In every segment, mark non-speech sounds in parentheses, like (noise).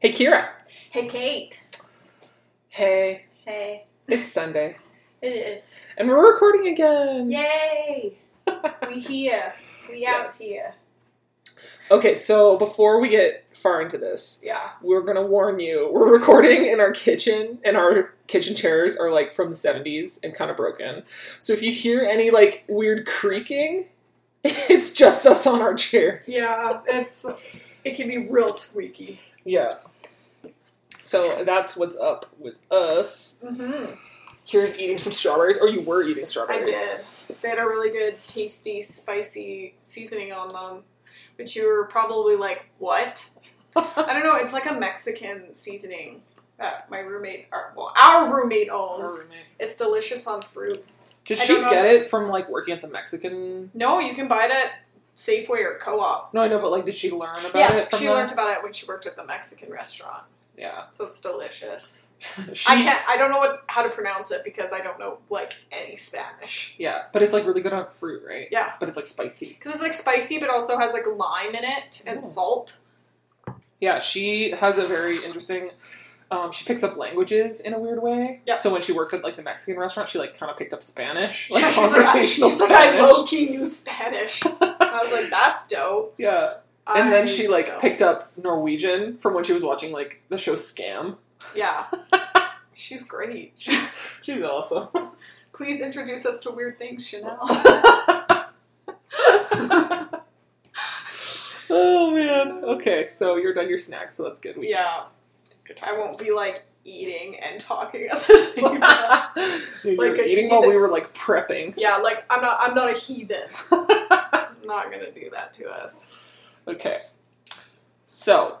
Hey, Kyra. Hey, Kate. Hey, Hey. it's Sunday, It is. and we're recording again. Yay! (laughs) we here. We out Yes. here. Okay, so before we get far into this, Yeah. we're gonna warn you. We're recording in our kitchen, and our kitchen chairs are like from the '70s and kind of broken. So if you hear any like weird creaking, (laughs) it's just us on our chairs. Yeah, it's it can be real squeaky. Yeah. So that's what's up with us. Mm-hmm. Kyra's eating some strawberries, or you were eating strawberries. I strawberries. did. They had a really good, tasty, spicy seasoning on them, which you were probably like, "What?" I don't know. It's like a Mexican seasoning that my roommate, or, well, our roommate Our owns. roommate. It's delicious on fruit. Did I she get it from like working at the Mexican? No, you can buy it at Safeway or Co-op. No, I know, but like, did she learn about it Yes, she the? learned about it when she worked at the Mexican restaurant. yeah, So it's delicious. (laughs) she, I can't. I don't know what how to pronounce it because I don't know like any Spanish. Yeah, but it's like really good on fruit, right? Yeah. but it's like spicy. Because it's like spicy, but also has like lime in it and Ooh. salt. Yeah, she has a very interesting. Um, she picks up languages in a weird way. Yeah. So when she worked at like the Mexican restaurant, she like kind of picked up Spanish, (laughs) like yeah, she's like, I, conversational she's like, I Spanish. low key knew Spanish. (laughs) I was like, that's dope. yeah, and then she like picked up Norwegian from when she was watching like the show Skam. Yeah, (laughs) she's great. She's she's awesome. Please introduce us to weird things, Chanel. (laughs) oh man. Okay, so you're done your snack, so that's good. We yeah, I won't be like eating and talking at the same (laughs) time. Like eating while we were like prepping. Yeah, like I'm not. I'm not a heathen. Not gonna do that to us. okay. So,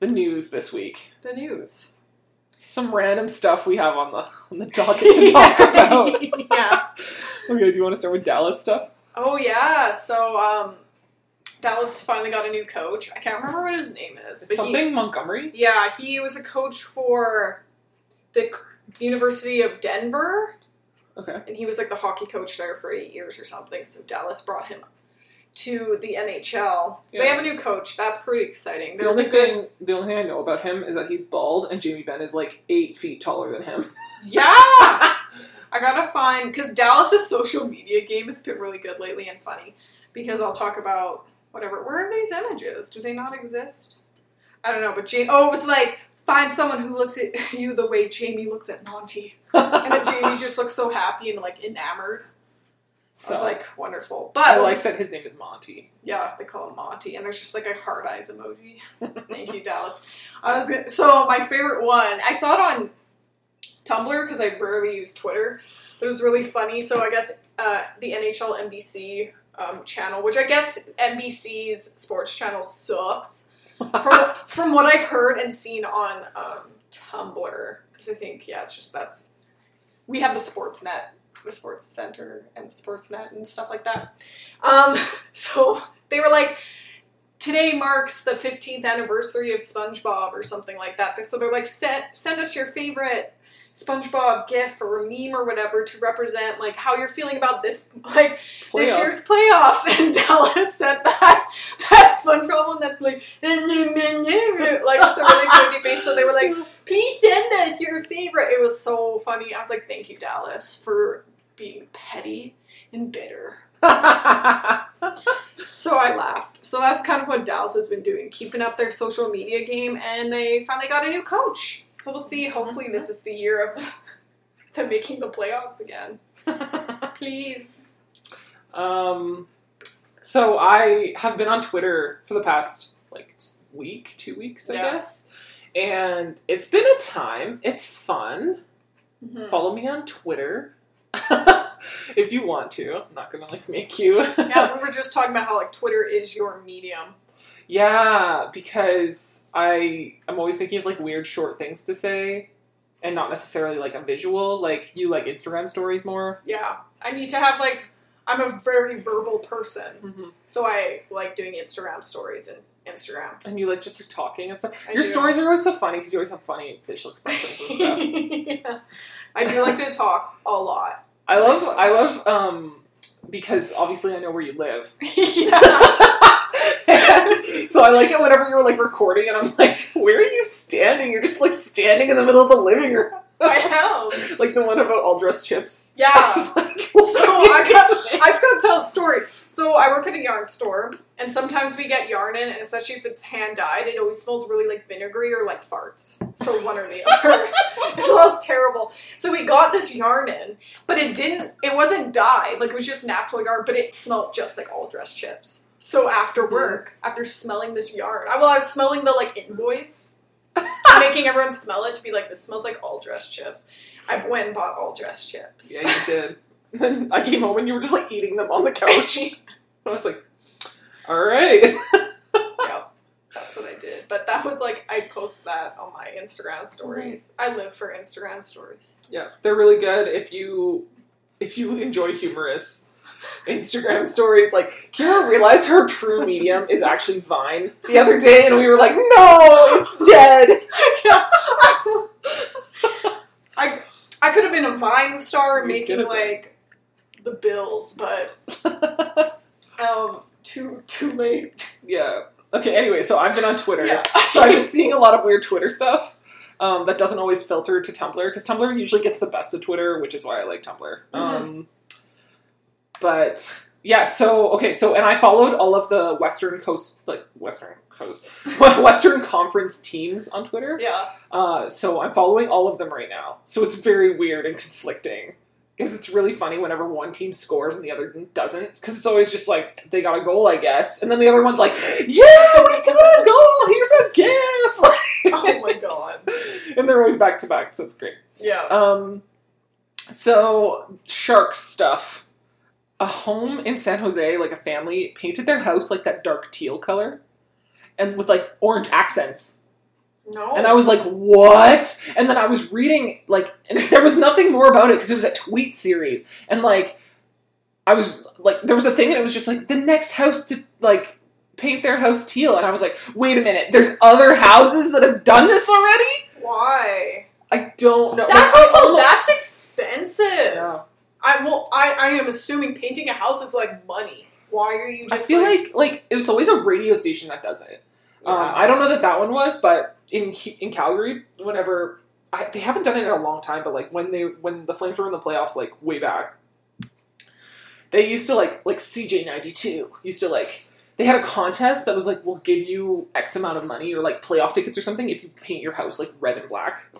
the news this week. The news. Some random stuff we have on the on the docket to (laughs) talk about. (laughs) yeah. Okay, do you want to start with Dallas stuff? Oh yeah. So um, Dallas finally got a new coach. I can't remember what his name is. but he- Something Montgomery? yeah, he was a coach for the University of Denver, Okay. and he was like the hockey coach there for eight years or something. So Dallas brought him to the NHL. So They have a new coach. That's pretty exciting. The only good thing the only thing I know about him is that he's bald and Jamie Benn is like eight feet taller than him. Yeah! (laughs) I gotta find because Dallas's social media game has been really good lately and funny. Because I'll talk about whatever. Where are these images? Do they not exist? I don't know, but Jamie. Oh, it was like find someone who looks at (laughs) you the way Jamie looks at Monty, and then Jamie (laughs) just looks so happy and like enamored. So I was like, wonderful. But I like that his name is Monty. yeah, they call him Monty, and there's just like a heart eyes emoji. (laughs) Thank you, Dallas. I was gonna, so my favorite one. I saw it on Tumblr because I rarely use Twitter. But it was really funny. So I guess uh, the NHL NBC um, channel, which I guess NBC's sports channel sucks, from from what I've heard and seen on um, Tumblr. Because I think yeah, it's just that's we have the Sportsnet, the Sports Center, and the Sportsnet and stuff like that. Um, (laughs) so they were like, today marks the 15th anniversary of SpongeBob or something like that. So they're like, send, send us your favorite SpongeBob gif or a meme or whatever to represent like how you're feeling about this (laughs) like this year's playoffs. (laughs) And Dallas said that that SpongeBob one that's like like with the really pointy face. So they were like, (laughs) please send us your favorite. It was so funny. I was like, thank you, Dallas, for being petty and bitter. (laughs) So I laughed. So that's kind of what Dallas has been doing, keeping up their social media game, and they finally got a new coach. So we'll see. Hopefully, this is the year of (laughs) them making the playoffs again. Please. um, so I have been on Twitter for the past like week, two weeks, I Yeah. guess, and it's been a time. It's fun. Mhm. Follow me on Twitter (laughs) if you want to. I'm not gonna like make you. Yeah, we were just talking about how like Twitter is your medium. Yeah, because I I'm always thinking of like weird short things to say and not necessarily like a visual. Like you like Instagram stories more. Yeah, I need to have like I'm a very verbal person, Mm-hmm. so I like doing Instagram stories and Instagram. And you like just like talking and stuff. I Your do. stories are always so funny because you always have funny facial expressions and stuff. (laughs) yeah. I do like to talk a lot. I love I love um because obviously I know where you live. (laughs) And so I like it whenever you're like recording, and I'm like, "Where are you standing? You're just like standing in the middle of the living room." I am. (laughs) like the one about all dressed chips. Yeah. (laughs) Like, So "What are you I got- (laughs) I just gotta tell a story. So I work at a yarn store, and sometimes we get yarn in, and especially if it's hand dyed, it always smells really like vinegary or like farts. So one or the other. it smells terrible. So we got this yarn in, but it didn't. It wasn't dyed. Like it was just natural yarn, but it smelled just like all dressed chips. So after hmm. work, after smelling this yarn, I well, I was smelling the like invoice, making everyone smell it to be like, this smells like all dressed chips. I went and bought all dressed chips. Yeah, you did. (laughs) And then I came home and you were just like eating them on the couch. (laughs) I was like, "All right." (laughs) Yep, that's what I did. But that was like I post that on my Instagram stories. I live for Instagram stories. Yeah, they're really good if you if you enjoy humorous Instagram stories. Like Kyra realized her true medium is actually Vine the other day, and we were like, "No, it's dead." (laughs) I I could have been a Vine star making like the bills, but um, too too late. yeah. Okay. Anyway, so I've been on Twitter, Yeah. so I've been seeing a lot of weird Twitter stuff. Um, that doesn't always filter to Tumblr because Tumblr usually gets the best of Twitter, which is why I like Tumblr. Mhm. Um, but yeah, so okay, so and I followed all of the Western Coast, like Western Coast, (laughs) Western Conference teams on Twitter. Yeah, Uh, so I'm following all of them right now. So it's very weird and conflicting because it's really funny whenever one team scores and the other doesn't. Because it's always just like they got a goal, I guess, and then the other one's like, "Yeah, we got a goal. Here's a gift." (laughs) oh my god. and they're always back to back, so it's great. Yeah. Um, so shark stuff. A home in San Jose, like a family, painted their house like that dark teal color, and with like orange accents. No. And I was like, "What?" And then I was reading like, and there was nothing more about it because it was a tweet series, and like, I was like, there was a thing, and it was just like the next house to like paint their house teal, and I was like, "Wait a minute, there's other houses that have done this already." Why? I don't know. That's Like, also almost- that's expensive. Yeah. I well, I I am assuming painting a house is like money. Why are you I just? feel like like it's always a radio station that does it. Um, I don't know that that one was, but in in Calgary, whenever I, they haven't done it in a long time, but like when they when the Flames were in the playoffs, like way back, they used to like like CJAY ninety two used to like they had a contest that was like we'll give you X amount of money or like playoff tickets or something if you paint your house like red and black.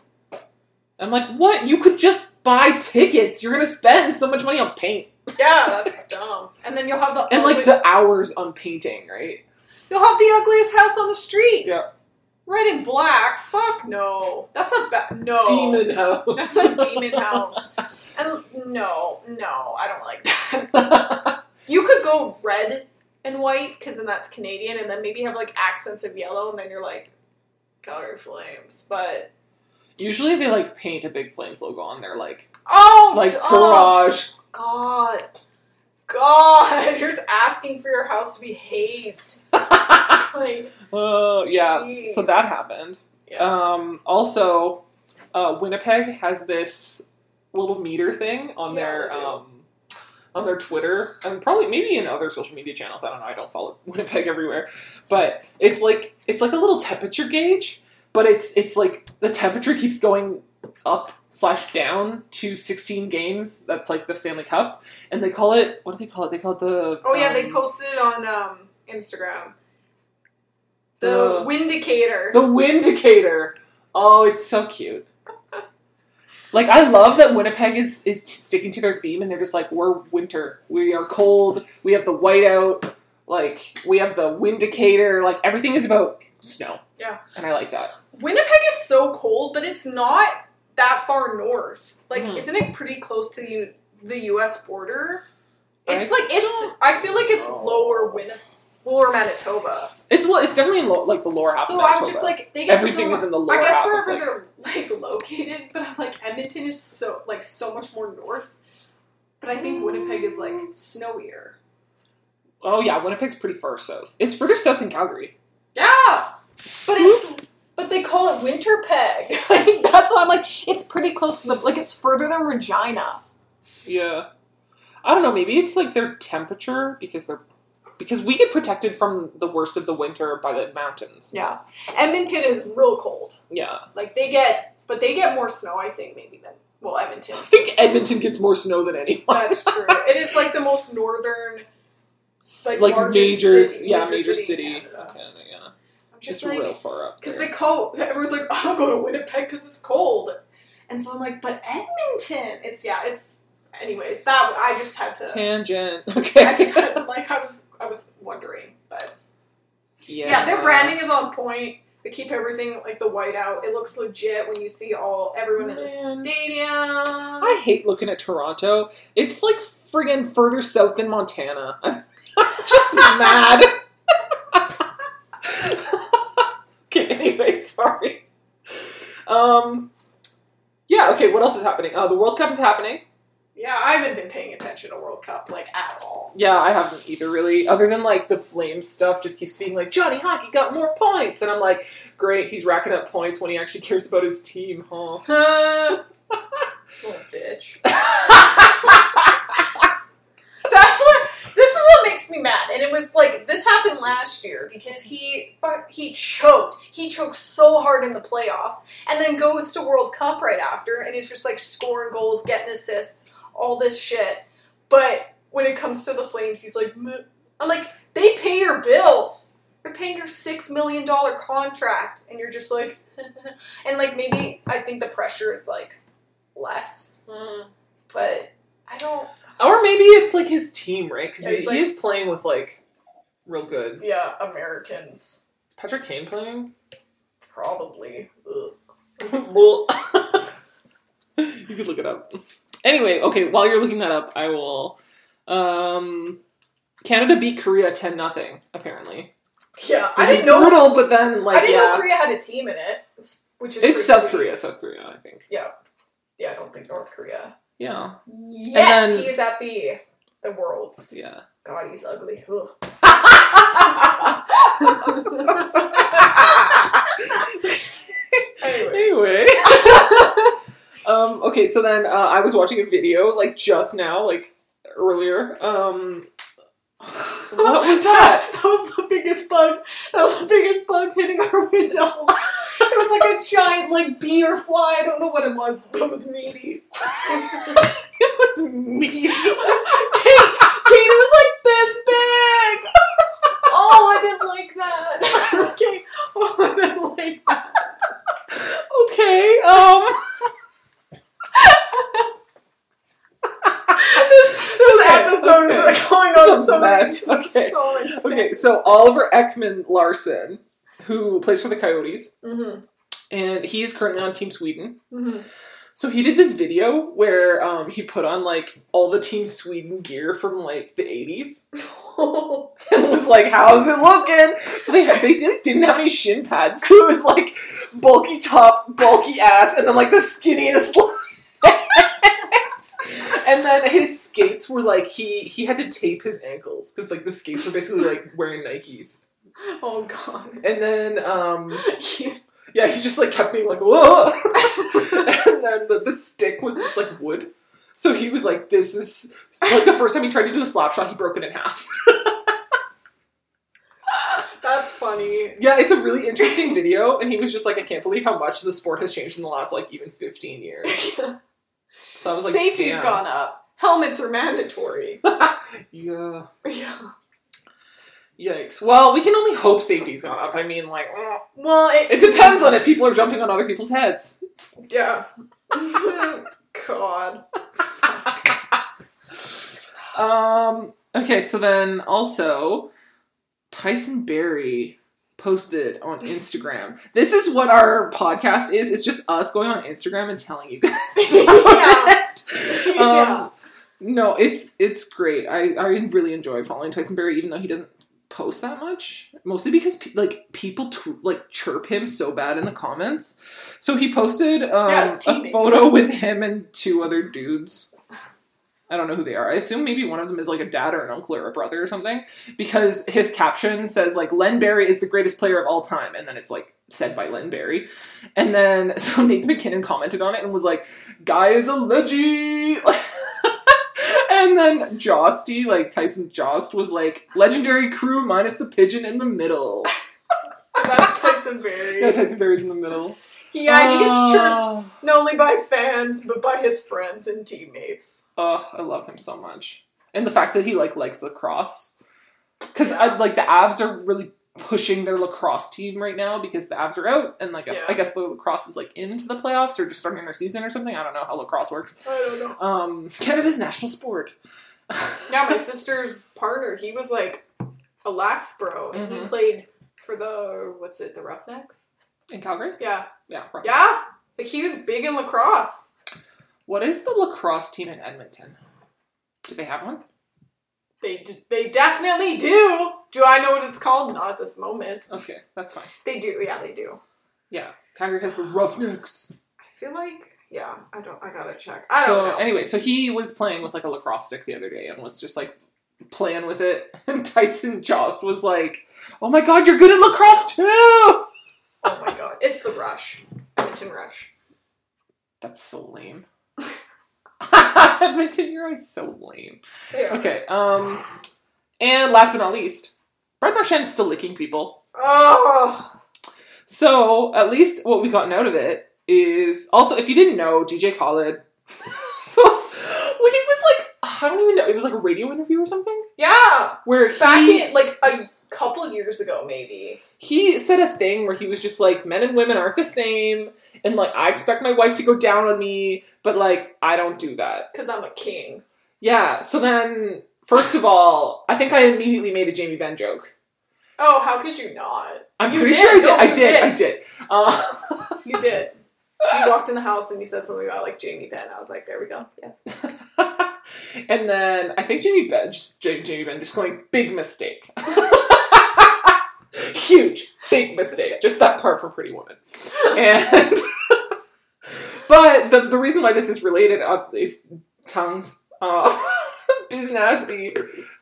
I'm like, what? You could just buy tickets. You're gonna spend so much money on paint Yeah, that's (laughs) dumb. And then you'll have the and ugly, like the hours on painting, right? you'll have the ugliest house on the street. Yeah. Red and black. Fuck no. That's a ba- no. Demon house. That's a demon house. And no, no, I don't like that. (laughs) You could go red and white because then that's Canadian, and then maybe have like accents of yellow, and then you're like Calgary Flames. But Usually they like paint a big Flames logo on their like oh, like oh, garage. God, God, (laughs) you're just asking for your house to be hazed. (laughs) Like, Oh yeah, Jeez. so that happened. yeah. Um, also, uh, Winnipeg has this little meter thing on Yeah, their um, on their Twitter and probably maybe in other social media channels. I don't know. I don't follow (laughs) Winnipeg everywhere, but it's like it's like a little temperature gauge, but it's it's like the temperature keeps going up slash down to 16 games. That's like the Stanley Cup, and they call it what do they call it? They call it the oh yeah, they um, posted it on um, Instagram. The The- Windicator. The Windicator. Oh, it's so cute. (laughs) Like I love that Winnipeg is is sticking to their theme, and they're just like we're winter, we are cold, we have the whiteout, like we have the Windicator, like everything is about snow. Yeah. and I like that. Winnipeg is so cold, but it's not that far north. Like, Mhm. isn't it pretty close to the, the U.S. border? It's I like it's. I feel like it's know. lower Win, lower Manitoba. It's it's definitely in lo- like the lower half. So of I'm just like they get everything so, is in the lower I guess half. of, wherever like- they're like located, but I'm like Edmonton is so like so much more north. But I think Winnipeg is like snowier. oh yeah, Winnipeg's pretty far south. It's further south than Calgary. Yeah, but it's but they call it Winterpeg. (laughs) Like, That's why I'm like it's pretty close to the like it's further than Regina. Yeah, I don't know. Maybe it's like their temperature because they're because we get protected from the worst of the winter by the mountains. Yeah. Edmonton is real cold. Yeah. Like they get, but they get more snow, I think, maybe than well, Edmonton. I think Edmonton gets more snow than anyone. That's true. (laughs) it is like the most northern, like, like largest major, city- yeah, major major city city. Canada. Canada, yeah. I'm just It's like, real far up. because they call (laughs) everyone's like, I don't go to Winnipeg because it's cold, and so I'm like, but Edmonton, it's yeah, it's. Anyways, that I just had to. Tangent. (laughs) Okay. I just had to like I was I was wondering, but yeah. yeah, their branding is on point. They keep everything like the white out. It looks legit when you see all everyone in the stadium. I hate looking at Toronto. It's like friggin' further south than Montana. (laughs) I'm just mad. okay, anyway, (laughs) sorry. Um, yeah, okay, what else is happening? Oh, the World Cup is happening. yeah, I haven't been paying attention to World Cup like at all. Yeah, I haven't either, really. Other than like the Flames stuff, just keeps being like Johnny Hockey got more points, and I'm like, great, he's racking up points when he actually cares about his team, huh? (laughs) Little bitch. (laughs) That's what. This is what makes me mad, and it was like this happened last year because he he choked. He choked so hard in the playoffs, and then goes to World Cup right after, and he's just like scoring goals, getting assists, all this shit. But when it comes to the Flames, he's like, "Meh." I'm like, they pay your bills. They're paying your six million dollar contract, and you're just like, (laughs) and like maybe I think the pressure is like less, mm-hmm. but I don't. Or maybe it's like his team, right? Because Yeah, he, he's he like- is playing with like real good. Yeah, Americans Patrick Kane playing? probably. Ugh. (laughs) well, (laughs) you could look it up. Anyway, okay. While you're looking that up, I will. Um, Canada beat Korea ten nothing. Apparently, Yeah, I Which is didn't know. brutal, but then like I didn't yeah, know Korea had a team in it, which is it's South sweet. Korea. South Korea, I think. Yeah, yeah. I don't think North Korea. Yeah, Yes, then- he is at the the Worlds. yeah. God, he's ugly. (laughs) Anyway. (laughs) um, okay, so then uh, I was watching a video like just now, like earlier. Um, (laughs) what was that? That was the biggest bug. That was the biggest bug hitting our window. (laughs) It was like a giant, like bee or fly. I don't know what it was, it was meaty. (laughs) it was me. (laughs) Kate, Kate, it was like this big. Oh, I didn't like that. Okay. Oh, I didn't like that. okay. Um. This, this Okay, episode is like going on so mess. many. Okay. So many Okay, so Oliver Ekman-Larsson, who plays for the Coyotes, Mm-hmm. and he's currently on Team Sweden. Mm-hmm. So he did this video where um, he put on like all the Team Sweden gear from like the eighties, (laughs) (laughs) and was like, "How's it looking?" So they had, they did, didn't have any shin pads, (laughs) so it was like bulky top, bulky ass, and then like the skinniest. And then his skates were like he he had to tape his ankles because like the skates were basically like wearing Nikes. (laughs) oh God. And then um, (laughs) yeah, he just like kept being like, whoa. (laughs) and then the, the stick was just like wood. So he was like, this is like the first time he tried to do a slap shot, he broke it in half. That's funny. yeah, it's a really interesting video, and he was just like, I can't believe how much the sport has changed in the last like even 15 years. So I was like, Safety's damn. gone up. Helmets are mandatory. Yeah. yeah. Yikes. Well, we can only hope safety's gone up. I mean, like. Well, it, it depends on if people are jumping on other people's heads. Yeah. (laughs) God. Um. Okay, so then also, Tyson Barrie posted on Instagram. This is what our podcast is. It's just us going on Instagram and telling you guys. (laughs) Yeah. Um, yeah. No, it's it's great. I I really enjoy following Tyson Barrie, even though he doesn't post that much. Mostly because pe- like people t- like chirp him so bad in the comments. So he posted um, Yeah, a photo (laughs) with him and two other dudes. I don't know who they are. I assume maybe one of them is like a dad or an uncle or a brother or something. Because his caption says like Len Barrie is the greatest player of all time, and then it's like said by Len Barrie. And then (laughs) so Nathan MacKinnon commented on it and was like, "Guy is a legend." (laughs) and then Josty, like Tyson Jost, was like legendary crew minus the pigeon in the middle. That's Tyson Barrie. Yeah, Tyson Barrie's in the middle. Yeah, he gets ah. chirped Oh, not only by fans but by his friends and teammates. oh, I love him so much, and the fact that he like likes lacrosse, because uh, like the Avs are really pushing their lacrosse team right now because the Avs are out, and like I guess, Yeah. I guess the lacrosse is like into the playoffs or just starting their season or something. I don't know how lacrosse works. I don't know. Um, Canada's national sport. (laughs) Yeah, my sister's partner, he was like a lax bro, and he Mhm. played for the what's it, the Roughnecks? in Calgary. Yeah, Yeah, right. yeah. Like he was big in lacrosse. What is the lacrosse team in Edmonton? Do they have one? They d- they definitely do. Do I know what it's called? Not at this moment. Okay, that's fine. They do. Yeah, they do. Yeah, Calgary has the Roughnecks. I feel like yeah. I don't. I gotta check. I so don't know. anyway, so he was playing with like a lacrosse stick the other day and was just like playing with it. (laughs) And Tyson Jost was like, "Oh my god, you're good at lacrosse too!" Oh my god, it's the Rush, Edmonton Rush. That's so lame. Edmonton, you're always so lame. Yeah. Okay, um, and last but not least, Brad Marchand's still licking people. Oh, So at least what we gotten out of it is also if you didn't know, DJ Khaled. (laughs) well, he was like I don't even know. It was like a radio interview or something yeah. where Back he in like a couple years ago, maybe. he said a thing where he was just like men and women aren't the same, and like I expect my wife to go down on me, but like I don't do that. Because I'm a king. Yeah. So then, first of all, I think I immediately made a Jamie Benn joke. Oh, how could you not? I'm You pretty did, sure I did. no, I did. did. I did. Uh, You did. You walked in the house and you said something about like Jamie Benn. I was like, there we go. Yes. (laughs) and then I think Jamie Benn, just Jamie, Jamie Benn, just going big mistake, (laughs) huge big mistake. Just that part for Pretty Woman, and (laughs) but the the reason why this is related uh, is tongues. Uh, (laughs) Biz nasty.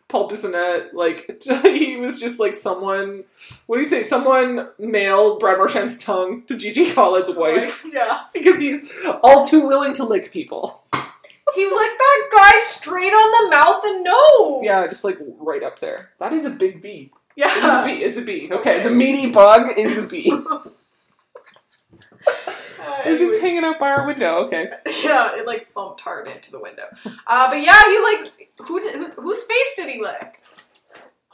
Paul Bissonnette, like (laughs) he was just like someone. What do you say? Someone mailed Brad Marchand's tongue to DJ Khaled's wife yeah. because he's all too willing to lick people. He licked that guy straight on the mouth and nose. Yeah, just like right up there. That is a big bee. Yeah. It's a bee. It's a bee. Okay, the meaty bug is a bee. Uh, (laughs) It's just hanging out by our window. Okay. yeah, it like thumped hard into the window. Uh, but yeah, he like who did who, whose face did he lick?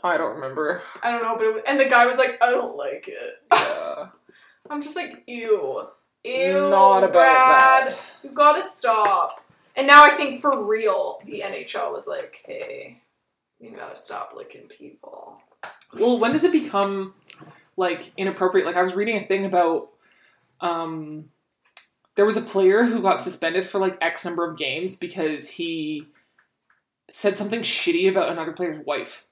I don't remember. I don't know, but it, was- and the guy was like, I don't like it. Uh, (laughs) I'm just like, ew, ew, not about Brad. that. You gotta stop. And now I think for real, the NHL was like, hey, you gotta stop licking people. Well, when does it become like inappropriate? Like I was reading a thing about um there was a player who got suspended for like X number of games because he said something shitty about another player's wife.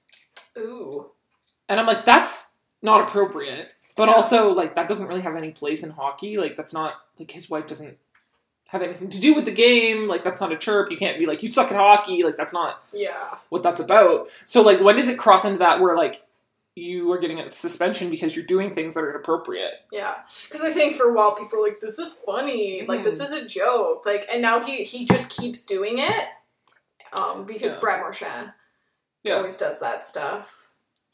Ooh. And I'm like, that's not appropriate. But Yeah. also, like, that doesn't really have any place in hockey. Like, that's not, like, his wife doesn't have anything to do with the game. Like, that's not a chirp. You can't be like, you suck at hockey. Like, that's not Yeah. what that's about. So, like, when does it cross into that where, like, you are getting a suspension because you're doing things that are inappropriate? Yeah, because I think for a while people were like, "This is funny, like this Mhm. is a joke," like, and now he he just keeps doing it, um, because Yeah. Brad Marchand Yeah. always does that stuff.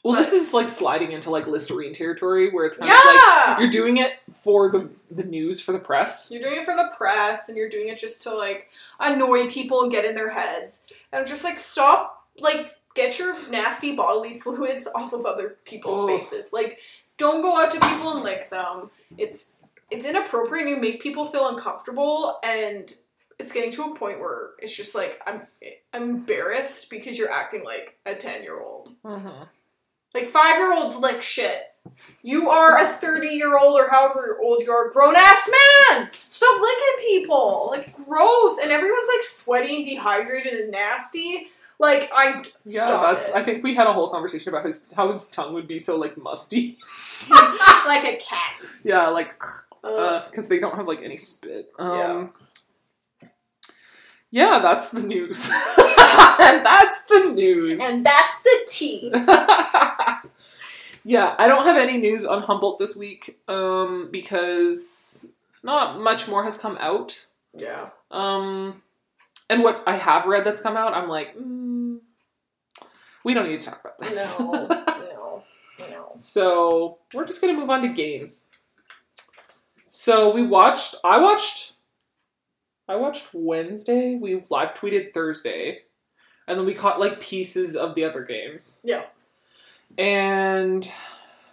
Well, But- this is, like, sliding into, like, Listerine territory where it's kind of like, Yeah, you're doing it for the, the news, for the press. you're doing it for the press, and you're doing it just to like annoy people and get in their heads, and I'm just like, stop, like, get your nasty bodily (laughs) fluids off of other people's Oh. faces, like, don't go out to people and lick them. It's it's inappropriate. You make people feel uncomfortable, and it's getting to a point where it's just like I'm I'm embarrassed because you're acting like a ten year old. Mm-hmm. Like five year olds lick shit. You are a thirty year old or however old you are, grown ass man. Stop licking people. Like gross, and everyone's like sweaty and dehydrated and nasty. Like I Yeah, stop that's. it. I think we had a whole conversation about his how his tongue would be so like musty. (laughs) like a cat. yeah, like because they don't have like any spit. Yeah. Um, yeah. that's the news. and (laughs) that's the news. and that's the tea. (laughs) yeah, I don't have any news on Humboldt this week um, because not much more has come out. Yeah. Um, and what I have read that's come out, I'm like, mm, we don't need to talk about this. No, no, no. So we're just gonna move on to games. So we watched. I watched. I watched Wednesday. We live tweeted Thursday, and then we caught like pieces of the other games. Yeah. And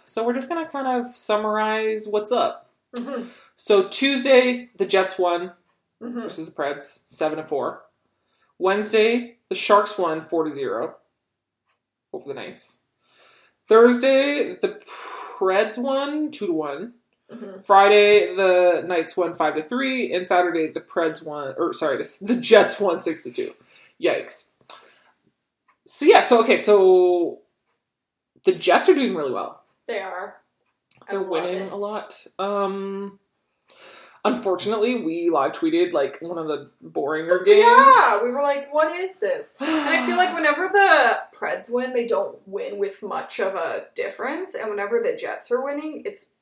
so we're just gonna kind of summarize what's up. hmm So Tuesday, the Jets won hmm versus the Preds, seven to four. Wednesday, the Sharks won four to zero over the Knights. Thursday, the Preds won two to one. hmm Friday, the Knights won five to three, and Saturday the Preds won, or sorry, the, the Jets won six to two. Yikes! So yeah, so okay, so the Jets are doing really well. They are. I They're winning it. a lot. Um, unfortunately, we live tweeted like one of the boringer games. Yeah, we were like, what is this? (gasps) And I feel like whenever the Preds win, they don't win with much of a difference. And whenever the Jets are winning, it's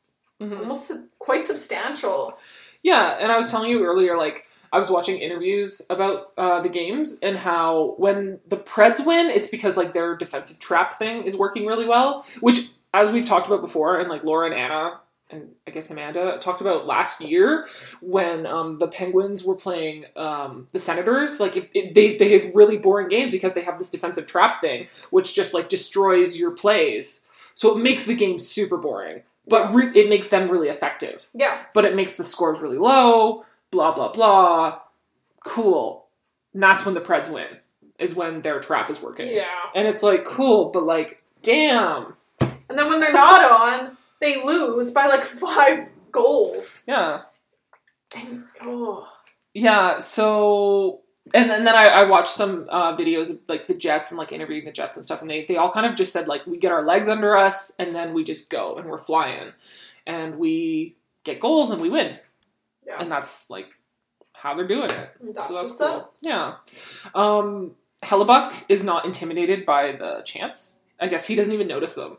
Mhm. almost quite substantial. Yeah, and I was telling you earlier, like I was watching interviews about uh, the games and how when the Preds win, it's because like their defensive trap thing is working really well. Which, as we've talked about before, and like Laura and Anna and I guess Amanda talked about last year when um, the Penguins were playing um, the Senators. Like it, it, they they have really boring games because they have this defensive trap thing, which just like destroys your plays. So it makes the game super boring, but re- it makes them really effective Yeah. but it makes the scores really low, blah, blah, blah. Cool. And that's when the Preds win, is when their trap is working. Yeah. And it's like, cool, but like, damn. And then when they're not on, they lose by like (laughs) five goals. Yeah. And, oh. Yeah, so. And then, then I, I watched some uh, videos of like the Jets and like interviewing the Jets and stuff, and they, they all kind of just said like we get our legs under us and then we just go and we're flying, and we get goals and we win, Yeah. and that's like how they're doing it. That's so that's cool. up. Yeah. Um, Hellebuyck is not intimidated by the chance. I guess he doesn't even notice them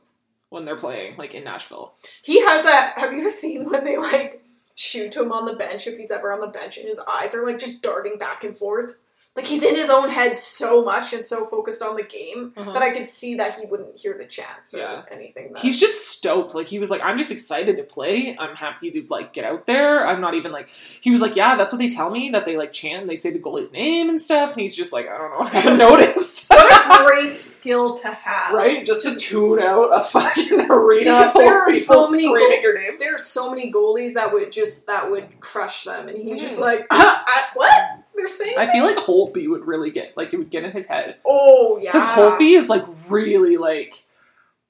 when they're playing, like in Nashville. He has that. Have you seen when they like shoot him on the bench if he's ever on the bench and his eyes are like just darting back and forth? Like he's in his own head so much and so focused on the game Uh-huh. that I could see that he wouldn't hear the chants or Yeah. anything. That, He's just stoked. Like he was like, I'm just excited to play. I'm happy to like get out there. I'm not even like he was like, yeah, that's what they tell me that they like chant. They say the goalie's name and stuff. And he's just like, I don't know, (laughs) I haven't (laughs) noticed. what a great skill to have. right? Just to tune out a fucking (laughs) arena Because there are so many screaming goal- your name. There are so many goalies that would just that would crush them, and he's just Mm. like, I, what? They're saying. I feel like this? Holtby would really get like it would get in his head. Oh yeah. Because Holtby is like really like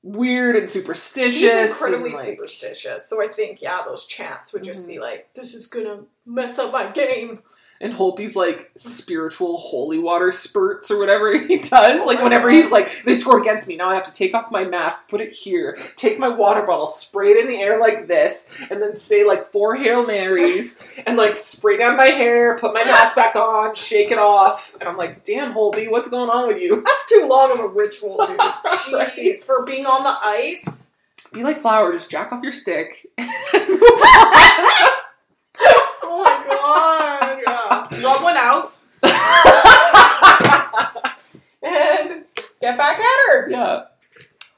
weird and superstitious. He's incredibly and, like, superstitious, so I think yeah, those chants would just Mhm. be like, "This is gonna mess up my game." And Holtby's like spiritual holy water spurts or whatever (laughs) he does. Like whenever he's like, they score against me. Now I have to take off my mask, put it here, take my water bottle, spray it in the air like this, and then say like four Hail Marys (laughs) and like spray down my hair, put my mask back on, shake it off. And I'm like, damn Holtby, what's going on with you? That's too long of a ritual, dude. (laughs) Jeez, Right. for being on the ice. Be like Flower, just jack off your stick. Oh my god! Yeah. Rub one out and get back at her. yeah.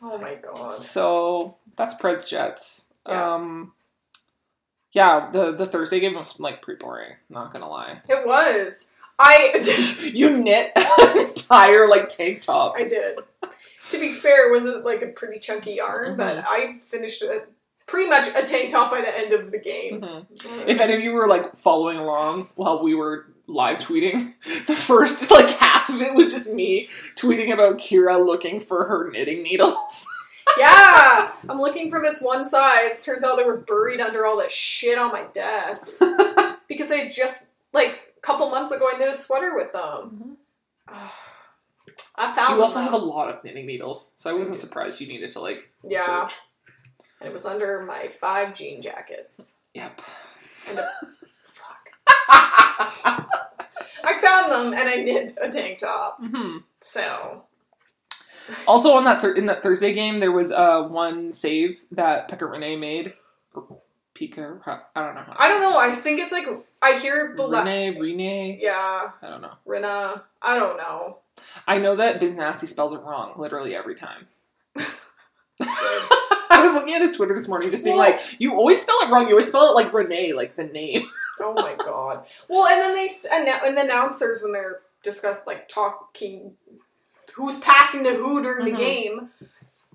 Oh my god. So that's Preds Jets. Yeah. Um yeah, the the Thursday game was like pretty boring, not gonna lie. It was. I (laughs) you knit an entire like tank top. I did. To be fair, it was like a pretty chunky yarn, but Mhm. I finished it pretty much a tank top by the end of the game. Mhm. If any of you were like following along while we were live tweeting, (laughs) the first like half of it was just me tweeting about Kyra looking for her knitting needles. (laughs) yeah, I'm looking for this one size. Turns out they were buried under all this shit on my desk (laughs) because I just like a couple months ago I knit a sweater with them. Mm-hmm. I found you also them. have a lot of knitting needles, so I wasn't surprised you needed to like Yeah. search. and it was under my five jean jackets. Yep. And a. I found them and I knit a tank top. hmm So Also on that thir- in that Thursday game, there was uh one save that Pekka Rinne made. Pika, I don't know. How I don't know. I think it's like I hear the la- Renee, Renee. yeah, I don't know. Rena. I don't know. I know that Biz Nasty spells it wrong literally every time. (laughs) (laughs) I was looking at his Twitter this morning, just being Well- like, "You always spell it wrong. You always spell it like Renee, like the name." Oh my god. Well, and then they and the announcers when they're discussed like talking who's passing to who during Mhm. the game.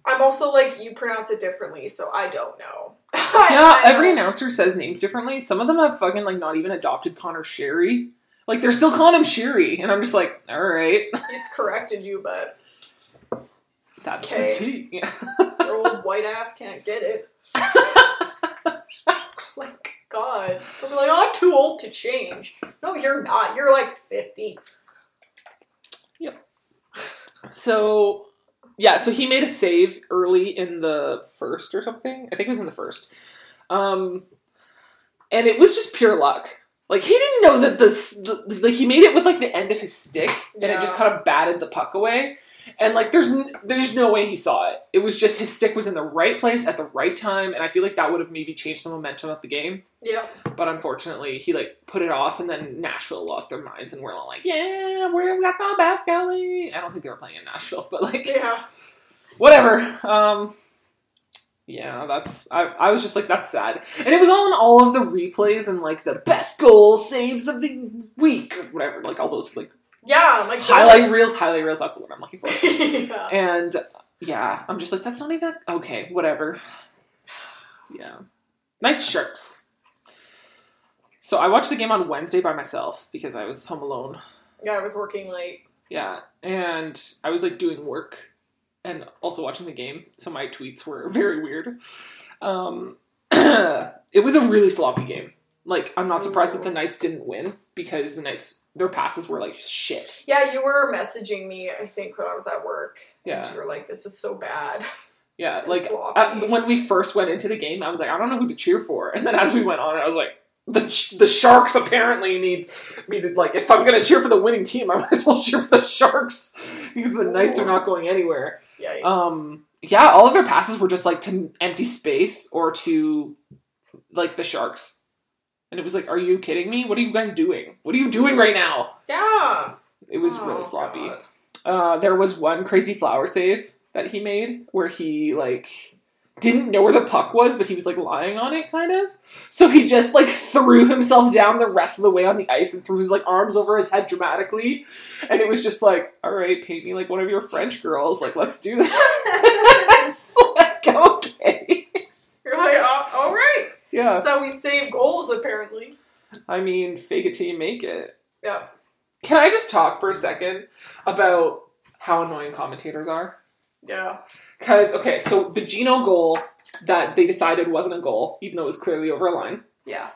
I'm also like you pronounce it differently, so I don't know. (laughs) Yeah, every announcer says names differently. Some of them have fucking like not even adopted Conor Sheary. Like they're still calling him Sherry, and I'm just like, all right, (laughs) he's corrected you, but that's Okay. the tea. Yeah. (laughs) your old white ass can't get it. like God, they'll be like, oh, I'm too old to change. No, you're not. You're like fifty. Yep. So yeah, so he made a save early in the first or something. I think it was in the first. Um and it was just pure luck. Like he didn't know that this the, like he made it with like the end of his stick and it just kind of batted the puck away. And like there's n- there's no way he saw it. It was just his stick was in the right place at the right time and I feel like that would have maybe changed the momentum of the game. Yeah. But unfortunately, he like put it off, and then Nashville lost their minds, and we're all like, "Yeah, we're got the best goalie." I don't think they were playing in Nashville, but like, Yeah. whatever. Um, yeah, that's. I, I was just like, that's sad, and it was all in all of the replays and like the best goal saves of the week or whatever, like all those like Yeah. Like highlight reels, highlight reels. That's what I'm looking for. (laughs) yeah. And yeah, I'm just like, that's not even okay. Whatever. Yeah, Night Sharks. So I watched the game on Wednesday by myself because I was home alone. Yeah. I was working late. Yeah, and I was like doing work and also watching the game, so my tweets were (laughs) very weird. Um, (clears throat) it was a really sloppy game. Like, I'm not surprised that the Knights didn't win because the Knights, their passes were like shit. Yeah, you were messaging me, I think, when I was at work. Yeah. And you were like, this is so bad. Yeah, like uh, when we first went into the game, I was like, I don't know who to cheer for. And then as we went on, I was like, the the Sharks apparently need me to like. If I'm gonna cheer for the winning team, I (laughs) might as well cheer for the Sharks because the Knights are not going anywhere. Yikes. Um, yeah, all of their passes were just like to empty space or to like the Sharks, and it was like, are you kidding me? What are you guys doing? What are you doing right now? yeah. It was Oh, really sloppy. Uh, there was one crazy flower save that he made where he like didn't know where the puck was, but he was like lying on it, kind of. So he just like threw himself down the rest of the way on the ice and threw his like arms over his head dramatically, and it was just like, all right, paint me like one of your French girls, like let's do that. (laughs) it's like okay, You're like, oh, all right. Yeah. That's how we save goals, apparently. I mean, fake it till you make it. Yeah. Can I just talk for a second about how annoying commentators are? Yeah. Because, okay, so the Gino goal that they decided wasn't a goal, even though it was clearly over a line. Yeah.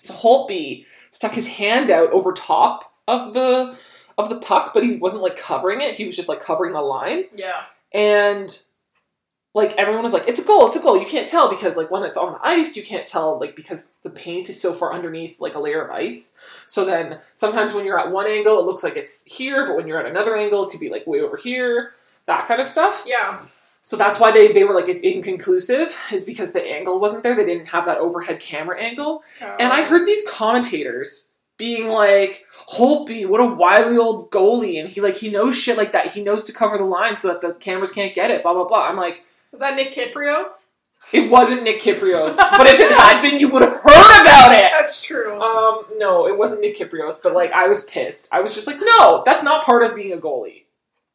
So Holtby stuck his hand out over top of the of the puck, but he wasn't like covering it. He was just like covering the line. Yeah. And like everyone was like, it's a goal, it's a goal. You can't tell because like when it's on the ice, you can't tell like because the paint is so far underneath like a layer of ice. So then sometimes when you're at one angle, it looks like it's here, but when you're at another angle, it could be like way over here. That kind of stuff. Yeah. So that's why they, they were like it's inconclusive, is because the angle wasn't there. They didn't have that overhead camera angle. And I oh. heard these commentators being like, Holtby, what a wily old goalie, and he like he knows shit like that. He knows to cover the line so that the cameras can't get it, blah blah blah. I'm like, Was that Nick Kypreos? it wasn't Nick Kypreos. (laughs) but if it had been, you would have heard about it. That's true. Um, no, it wasn't Nick Kypreos, but like I was pissed. I was just like, no, that's not part of being a goalie.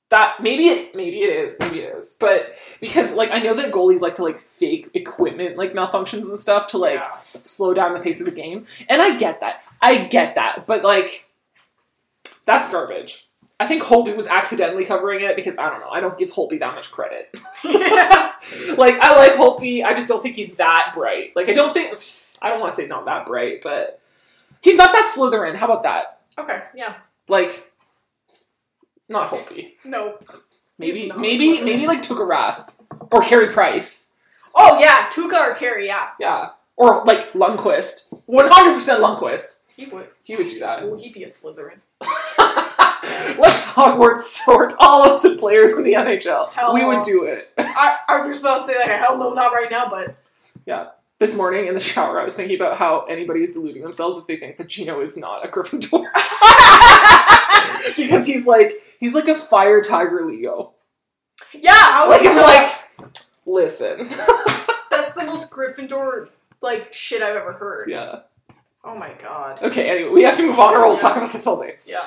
That maybe it maybe it is, maybe it is. But because like I know that goalies like to like fake equipment like malfunctions and stuff to like yeah. slow down the pace of the game. And I get that. I get that. But like that's garbage. I think Holby was accidentally covering it because I don't know. I don't give Holby that much credit. (laughs) like I like Holby, I just don't think he's that bright. Like I don't think I don't want to say not that bright, but he's not that Slytherin. How about that? Okay. Yeah. Like not Holby. No. Maybe maybe Slytherin. maybe like Tuukka Rask or Carey Price. Oh yeah, Tuka or Carey. Yeah. Yeah. Or like Lundqvist. 100% Lundqvist. He would. He would do that. Oh, he'd be a Slytherin. (laughs) (laughs) Let's Hogwarts sort all of the players in the NHL. Hell we no. would do it. I, I was just about to say like hell no, not right now, but yeah. this morning in the shower, I was thinking about how anybody is deluding themselves if they think that Gino is not a Gryffindor. (laughs) because he's like he's like a fire tiger Leo. Yeah, I was Like I'm like, listen. (laughs) that's the most Gryffindor like shit I've ever heard. yeah. Oh my god. Okay, anyway, we have to move on or we'll talk about this all day. Yeah.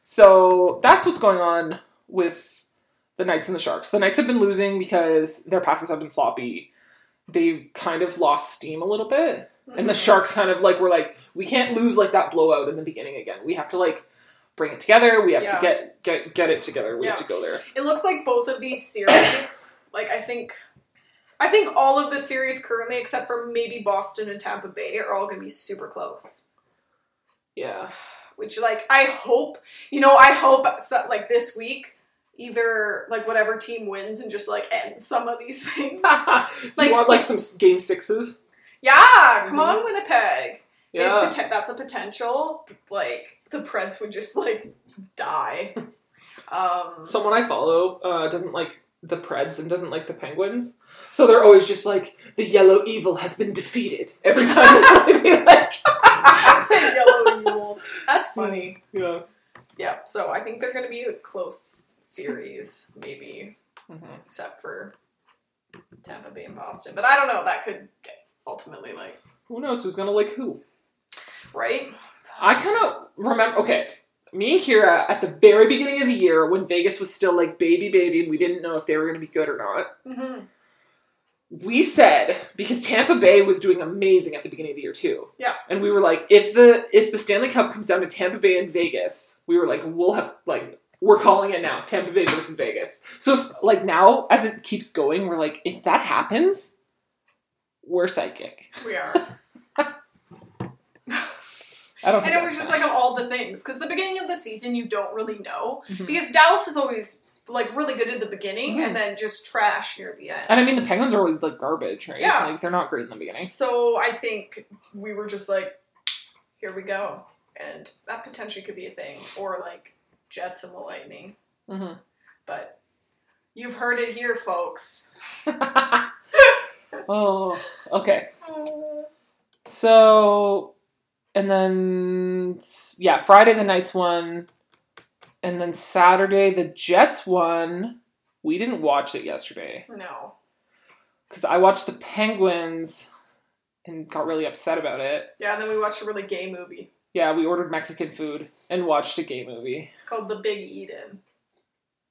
So that's what's going on with the Knights and the Sharks. The Knights have been losing because their passes have been sloppy. They've kind of lost steam a little bit. And the Mhm. Sharks kind of like were like, we can't lose like that blowout in the beginning again. We have to like bring it together. We have to get get get it together. We have to go there. It looks like both of these series, (coughs) like I think I think all of the series currently, except for maybe Boston and Tampa Bay, are all gonna be super close. Yeah. Which like I hope, you know, I hope like this week, either like whatever team wins and just like ends some of these (laughs) things. (laughs) Do Like- you want like some game sixes? yeah, come on, Winnipeg. Yeah. poten- that's a potential. Like the Preds would just like die. (laughs) Um, Someone I follow uh, doesn't like the Preds and doesn't like the Penguins. So they're always just like, the yellow evil has been defeated. Every time they like (laughs) yellow evil. That's funny. Yeah. Yeah, so I think they're going to be a close series, maybe, Mhm. except for Tampa Bay and Boston. But I don't know. That could ultimately, like, Who knows who's gonna like who? right? I kind of remember. Okay, me and Kyra at the very beginning of the year when Vegas was still like baby, baby, and we didn't know if they were going to be good or not. Mm-hmm. We said because Tampa Bay was doing amazing at the beginning of the year too. Yeah. and we were like, if the if the Stanley Cup comes down to Tampa Bay and Vegas, we were like, we'll have like. We're calling it now, Tampa Bay versus Vegas. So if like now, as it keeps going, we're like, if that happens, we're psychic. We are. (laughs) I don't. and it was just like of all the things. Because the beginning of the season, you don't really know. Mhm. Because Dallas is always, like, really good at the beginning Mhm. and then just trash near the end. And I mean, the Penguins are always like garbage, right? Yeah. Like they're not great in the beginning. So I think we were just like, here we go. And that potentially could be a thing. Or like Jets and the Lightning. Mm-hmm. But you've heard it here, folks. (laughs) oh, okay. (laughs) So, and then yeah, Friday the Knights won, and then Saturday the Jets won. We didn't watch it yesterday No. because I watched the Penguins and got really upset about it. Yeah, and then we watched a really gay movie. Yeah, we ordered Mexican food and watched a gay movie. It's called The Big Eden.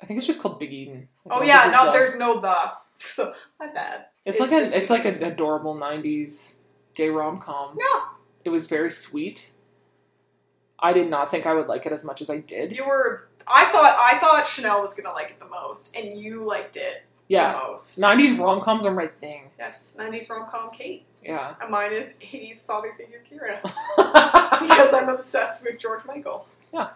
I think it's just called Big Eden. I Oh yeah, no, the- there's no the. (laughs) So my bad. It's, It's like a, it's like an adorable '90s gay rom com. Yeah. It was very sweet. I did not think I would like it as much as I did. You were. I thought I thought Chanel was gonna like it the most, and you liked it Yeah, the most. '90s rom coms are my thing. yes, '90s rom com Kate, Yeah, and mine is '80s father figure Kyra (laughs) because I'm obsessed with George Michael. Yeah.